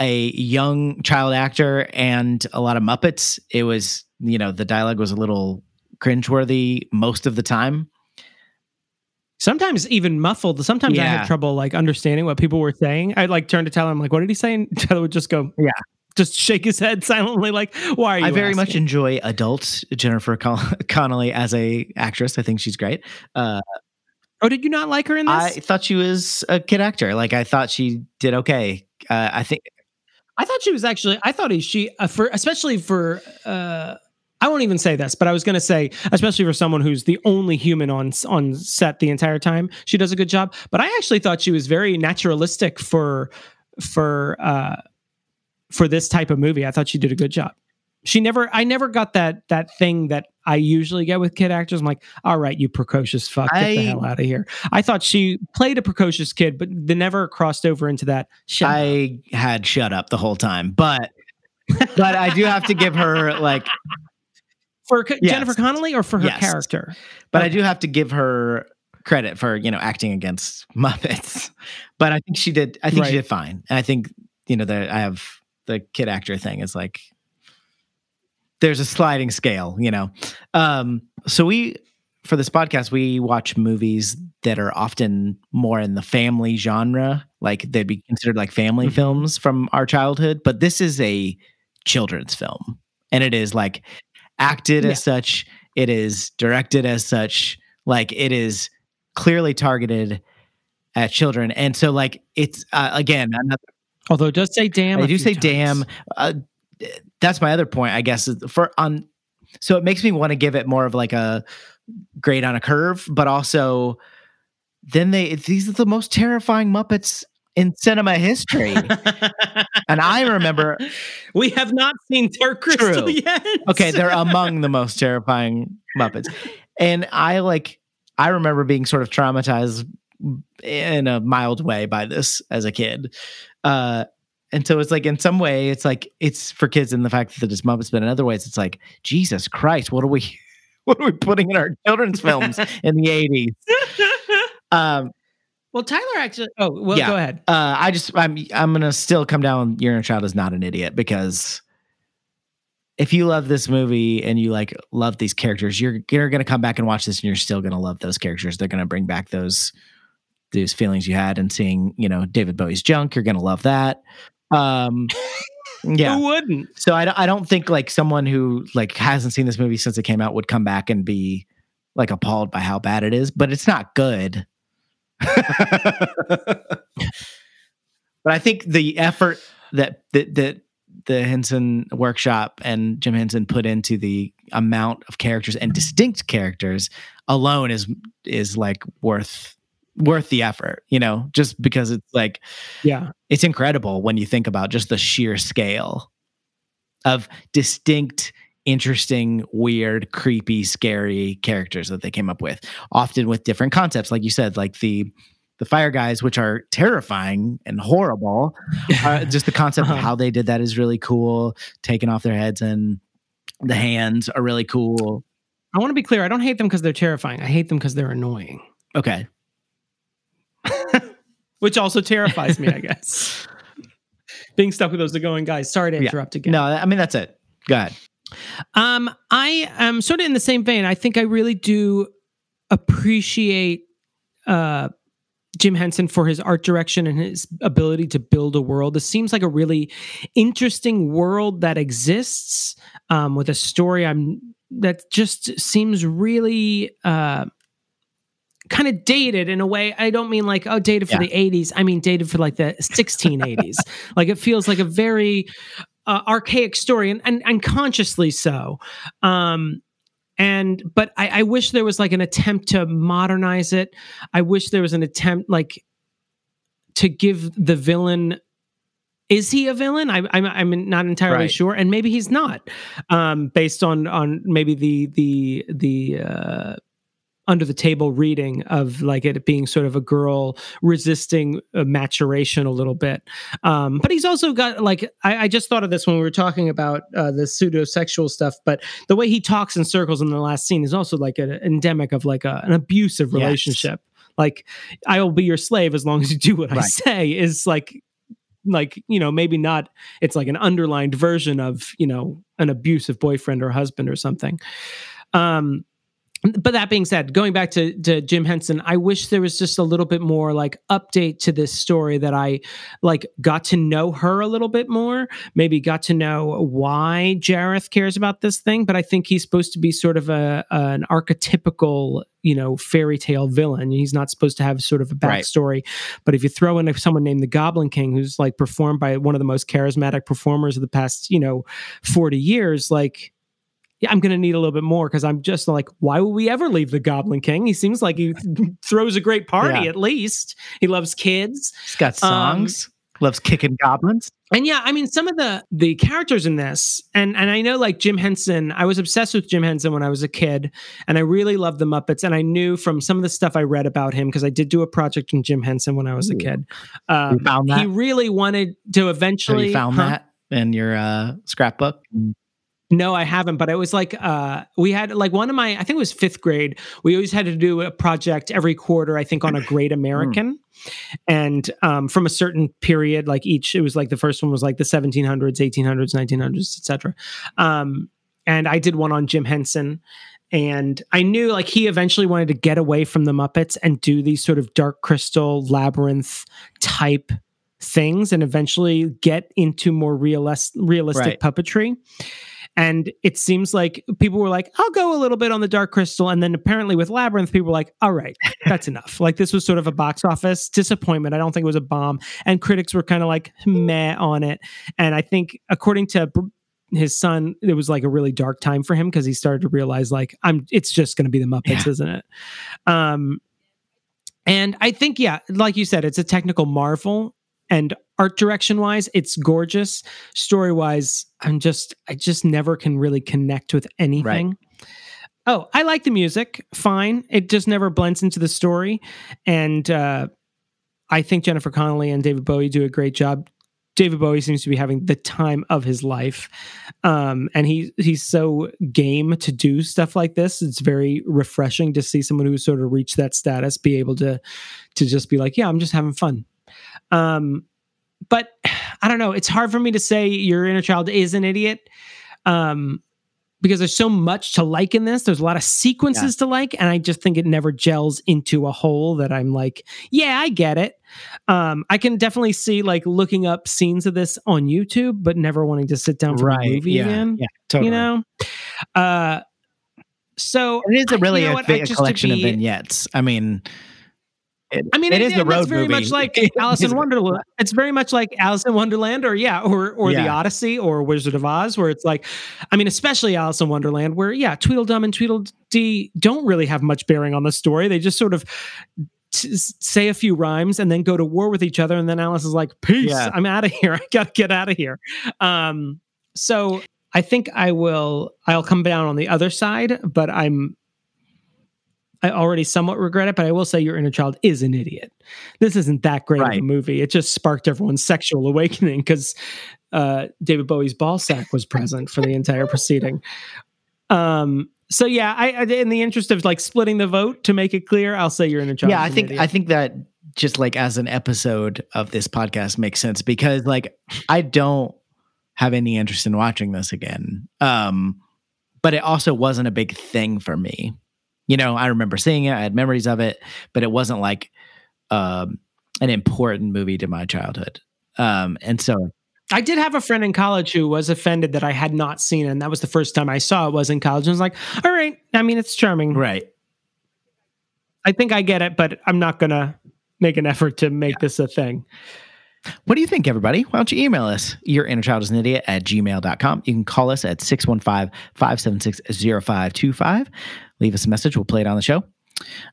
a young child actor and a lot of Muppets, it was you know the dialogue was a little cringeworthy most of the time. Sometimes even muffled. Sometimes I had trouble like understanding what people were saying. I'd like turn to Tyler. I'm like, what did he say? And [LAUGHS] Tyler would just go, Yeah. just shake his head [LAUGHS] silently, like, why are you? I very much enjoy adult Jennifer Con- Connelly as a actress. I think she's great. Uh, Oh, did you not like her in this? I thought she was a kid actor. Like I thought she did okay. Uh, I think I thought she was actually. I thought she uh, for especially for uh I won't even say this, but I was going to say, especially for someone who's the only human on on set the entire time, she does a good job. But I actually thought she was very naturalistic for for uh, for this type of movie. I thought she did a good job. She never, I never got that that thing that I usually get with kid actors. I'm like, all right, you precocious fuck, get I- the hell out of here. I thought she played a precocious kid, but they never crossed over into that. Shut up. I had shut up the whole time, but but I do have to give her like for Yes. Jennifer Connelly or for her Yes. character. but I do have to give her credit for you know acting against Muppets. But I think she did. I think Right. she did fine. And I think you know that I have the kid actor thing is like there's a sliding scale. You know, um, so we for this podcast we watch movies that are often more in the family genre, like they'd be considered like family Mhm. films from our childhood. But this is a children's film, and it is like acted Yeah. as such. It is directed as such. Like it is clearly targeted at children, and so like it's uh, again. I'm Although it does say damn. I do say times. damn. Uh, that's my other point, I guess. For on, so it makes me want to give it more of like a grade on a curve, but also then they these are the most terrifying Muppets in cinema history, and I remember [LAUGHS] we have not seen Terror Crystal True. yet. okay, they're among the most terrifying Muppets. And I like I remember being sort of traumatized in a mild way by this as a kid. Uh and so it's like in some way it's like it's for kids in the fact that it's Muppets, but in other ways it's like, Jesus Christ, what are we [LAUGHS] what are we putting in our children's films [LAUGHS] in the 80s? Um well, Tyler actually. Oh, well, Yeah. go ahead. uh, I just I'm I'm gonna still come down. Your inner child is not an idiot because if you love this movie and you like love these characters, you're you're gonna come back and watch this and you're still gonna love those characters. They're gonna bring back those those feelings you had and seeing you know David Bowie's junk. You're gonna love that. Um, [LAUGHS] yeah. Who wouldn't? So I I don't think like someone who like hasn't seen this movie since it came out would come back and be like appalled by how bad it is, but it's not good. But I think the effort that that, that the Henson workshop and Jim Henson put into the amount of characters and distinct characters alone is is like worth worth the effort, you know, just because it's like Yeah. it's incredible when you think about just the sheer scale of distinct interesting weird creepy scary characters that they came up with often with different concepts like you said like the the fire guys which are terrifying and horrible uh, [LAUGHS] just the concept of Uh-huh. how they did that is really cool taking off their heads and the hands are really cool I want to be clear. I don't hate them because they're terrifying. I hate them because they're annoying, okay [LAUGHS] which also terrifies me. I [LAUGHS] guess being stuck with those going guys. Sorry to Yeah. interrupt again. no i mean that's it go ahead Um, I am sort of in the same vein. I think I really do appreciate uh, Jim Henson for his art direction and his ability to build a world. This seems like a really interesting world that exists um, with a story. I'm that just seems really. Uh, kind of dated in a way i don't mean like oh dated for Yeah. the 80s i mean dated for like the 1680s [LAUGHS] like it feels like a very uh, archaic story and, and and consciously so. Um and but I, I wish there was like an attempt to modernize it. I wish there was an attempt like to give the villain is he a villain? I, I'm, I'm not entirely Right. sure and maybe he's not um based on on maybe the the the uh under the table reading of like it being sort of a girl resisting uh, maturation a little bit. Um, but he's also got like I, I just thought of this when we were talking about uh, the pseudo sexual stuff but the way he talks in circles in the last scene is also like an endemic of like a, an abusive Yes. relationship. Like i will be your slave as long as you do what i say is like like you know maybe not it's like an underlined version of you know an abusive boyfriend or husband or something. Um but that being said, going back to, to Jim Henson, I wish there was just a little bit more like update to this story that I like got to know her a little bit more, maybe got to know why Jareth cares about this thing. But I think he's supposed to be sort of a an archetypical, you know, fairy tale villain. He's not supposed to have sort of a Right. backstory. But if you throw in someone named the Goblin King, who's like performed by one of the most charismatic performers of the past, you know, 40 years, like yeah, I'm going to need a little bit more because I'm just like, why would we ever leave the Goblin King? He seems like he [LAUGHS] throws a great party. Yeah. At least he loves kids. He's got Um, songs. loves kicking goblins. And yeah, I mean, some of the the characters in this, and and I know like Jim Henson. I was obsessed with Jim Henson when I was a kid, and I really loved the Muppets. And I knew from some of the stuff I read about him because I did do a project on Jim Henson when I was a kid. Um, You found he really wanted to eventually. you found Huh? that in your uh, scrapbook? No, I haven't. But it was like uh, we had like one of my, I think it was fifth grade. We always had to do a project every quarter. I think on a Great [CLEARS THROAT] American, and um, from a certain period, like each, it was like the first one was like the 1700s, 1800s, 1900s, etc. Um, and I did one on Jim Henson. And I knew like he eventually wanted to get away from the Muppets and do these sort of dark crystal labyrinth type things and eventually get into more realis- realistic puppetry. And it seems like people were like, I'll go a little bit on the Dark Crystal. And then apparently with Labyrinth, people were like, all right, that's enough. Like this was sort of a box office disappointment. I don't think it was a bomb. And critics were kind of like meh on it. And I think according to his son, it was like a really dark time for him because he started to realize like, I'm it's just gonna be the Muppets, Yeah. isn't it? Um and I think, yeah, like you said, it's a technical marvel. And art direction wise, it's gorgeous. Story wise, I'm just, I just never can really connect with anything. Oh, I like the music. Fine. It just never blends into the story. And uh, I think Jennifer Connelly and David Bowie do a great job. David Bowie seems to be having the time of his life. Um, and he he's so game to do stuff like this. It's very refreshing to see someone who's sort of reached that status be able to to just be like, yeah, I'm just having fun. Um, but [SIGHS] I don't know. It's hard for me to say your inner child is an idiot. Um, because there's so much to like in this. There's a lot of sequences to like, and I just think it never gels into a whole that I'm like, yeah, I get it. Um, I can definitely see like looking up scenes of this on YouTube, but never wanting to sit down for a movie yeah, again. Yeah, totally. You know? Uh so it is a really you know a, what? vi- I- a collection be- of vignettes. I mean, it, I mean, it is the it's road very movie. much like [LAUGHS] Alice in Wonderland. It's very much like Alice in Wonderland, or yeah, or or the Odyssey, or Wizard of Oz, where it's like, I mean, especially Alice in Wonderland, where yeah, Tweedledum and Tweedledee don't really have much bearing on the story. They just sort of t- say a few rhymes and then go to war with each other, and then Alice is like, "Peace, Yeah. I'm out of here. [LAUGHS] I gotta get out of here." Um, so I think I will. I'll come down on the other side, but I'm. I already somewhat regret it, but I will say your inner child is an idiot. This isn't that great of a movie. It just sparked everyone's sexual awakening because uh, David Bowie's ball sack was present for the entire proceeding. Um. So yeah, I, I in the interest of like splitting the vote to make it clear, I'll say your inner child. yeah, I think idiot. I think that just like as an episode of this podcast makes sense because like I don't have any interest in watching this again. Um, but it also wasn't a big thing for me. You know, I remember seeing it, I had memories of it, but it wasn't like um an important movie to my childhood. Um, and so I did have a friend in college who was offended that I had not seen it, and that was the first time I saw it was in college. And I was like, all right, I mean, it's charming. right. I think I get it, but I'm not gonna make an effort to make this a thing. What do you think, everybody? Why don't you email us? Your inner child is an idiot at gmail.com. You can call us at 615 576 0525. Leave us a message. We'll play it on the show.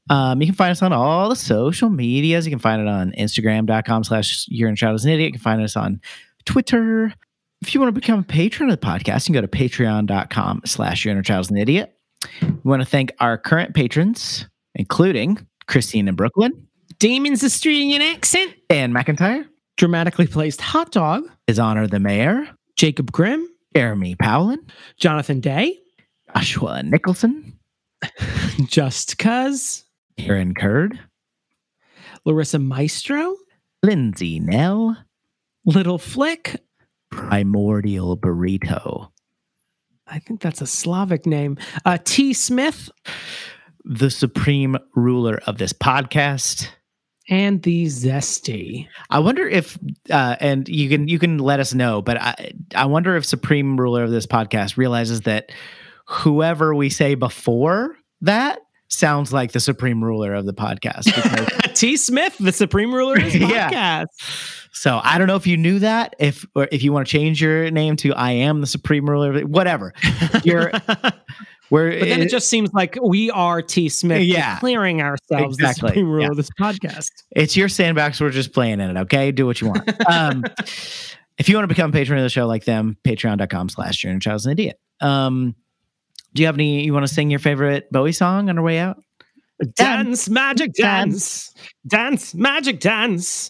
Um, you can find us on all the social medias. You can find it on Instagram.com slash your inner child is an idiot. You can find us on Twitter. If you want to become a patron of the podcast, you can go to patreon.com slash your inner child is an idiot. We want to thank our current patrons, including Christine in Brooklyn, Damon's Australian accent, Ann McIntyre, dramatically placed hot dog, His Honor the Mayor, Jacob Grimm, Jeremy Powlin, Jonathan Day, Joshua Nicholson, [LAUGHS] Just Cuz, Aaron Curd, Larissa Maestro, Lindsay Nell, Little Flick. Primordial Burrito, I think that's a Slavic name. Uh, T. Smith the supreme ruler of this podcast. and the Zesty. I wonder if, uh, and you can you can let us know, but I I wonder if supreme ruler of this podcast realizes that whoever we say before that sounds like the supreme ruler of the podcast. [LAUGHS] T. Smith, the supreme ruler of [LAUGHS] Yeah. podcast. so I don't know if you knew that. If or if you want to change your name to I am the supreme ruler, whatever. You're [LAUGHS] we're But then it just seems like we are T. Smith Yeah. declaring ourselves Exactly. the supreme ruler Yeah. of this podcast. it's your sandbox. We're just playing in it. Okay, do what you want. Um, if you want to become a patron of the show like them, patreon.com slash Junior Child's an idiot. Um, do you have any? You want to sing your favorite Bowie song on our way out? Dance, magic dance. Dance, magic dance.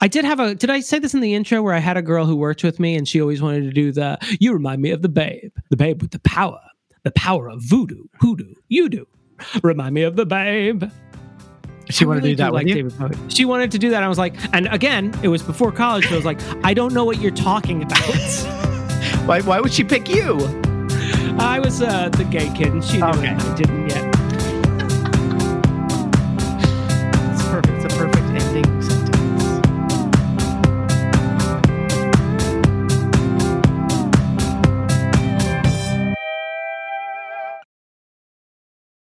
I did have a did I say this in the intro where I had a girl who worked with me and she always wanted to do the you remind me of the babe. The babe with the power. The power of voodoo. Hoodoo. You do. Remind me of the babe. She I wanted to do that like with you. David Bowie. She wanted to do that. I was like, and again, it was before college. So I was like, I don't know what you're talking about. [LAUGHS] Why? Why would she pick you? I was uh, the gay kid, and she knew Okay. it. I didn't yet.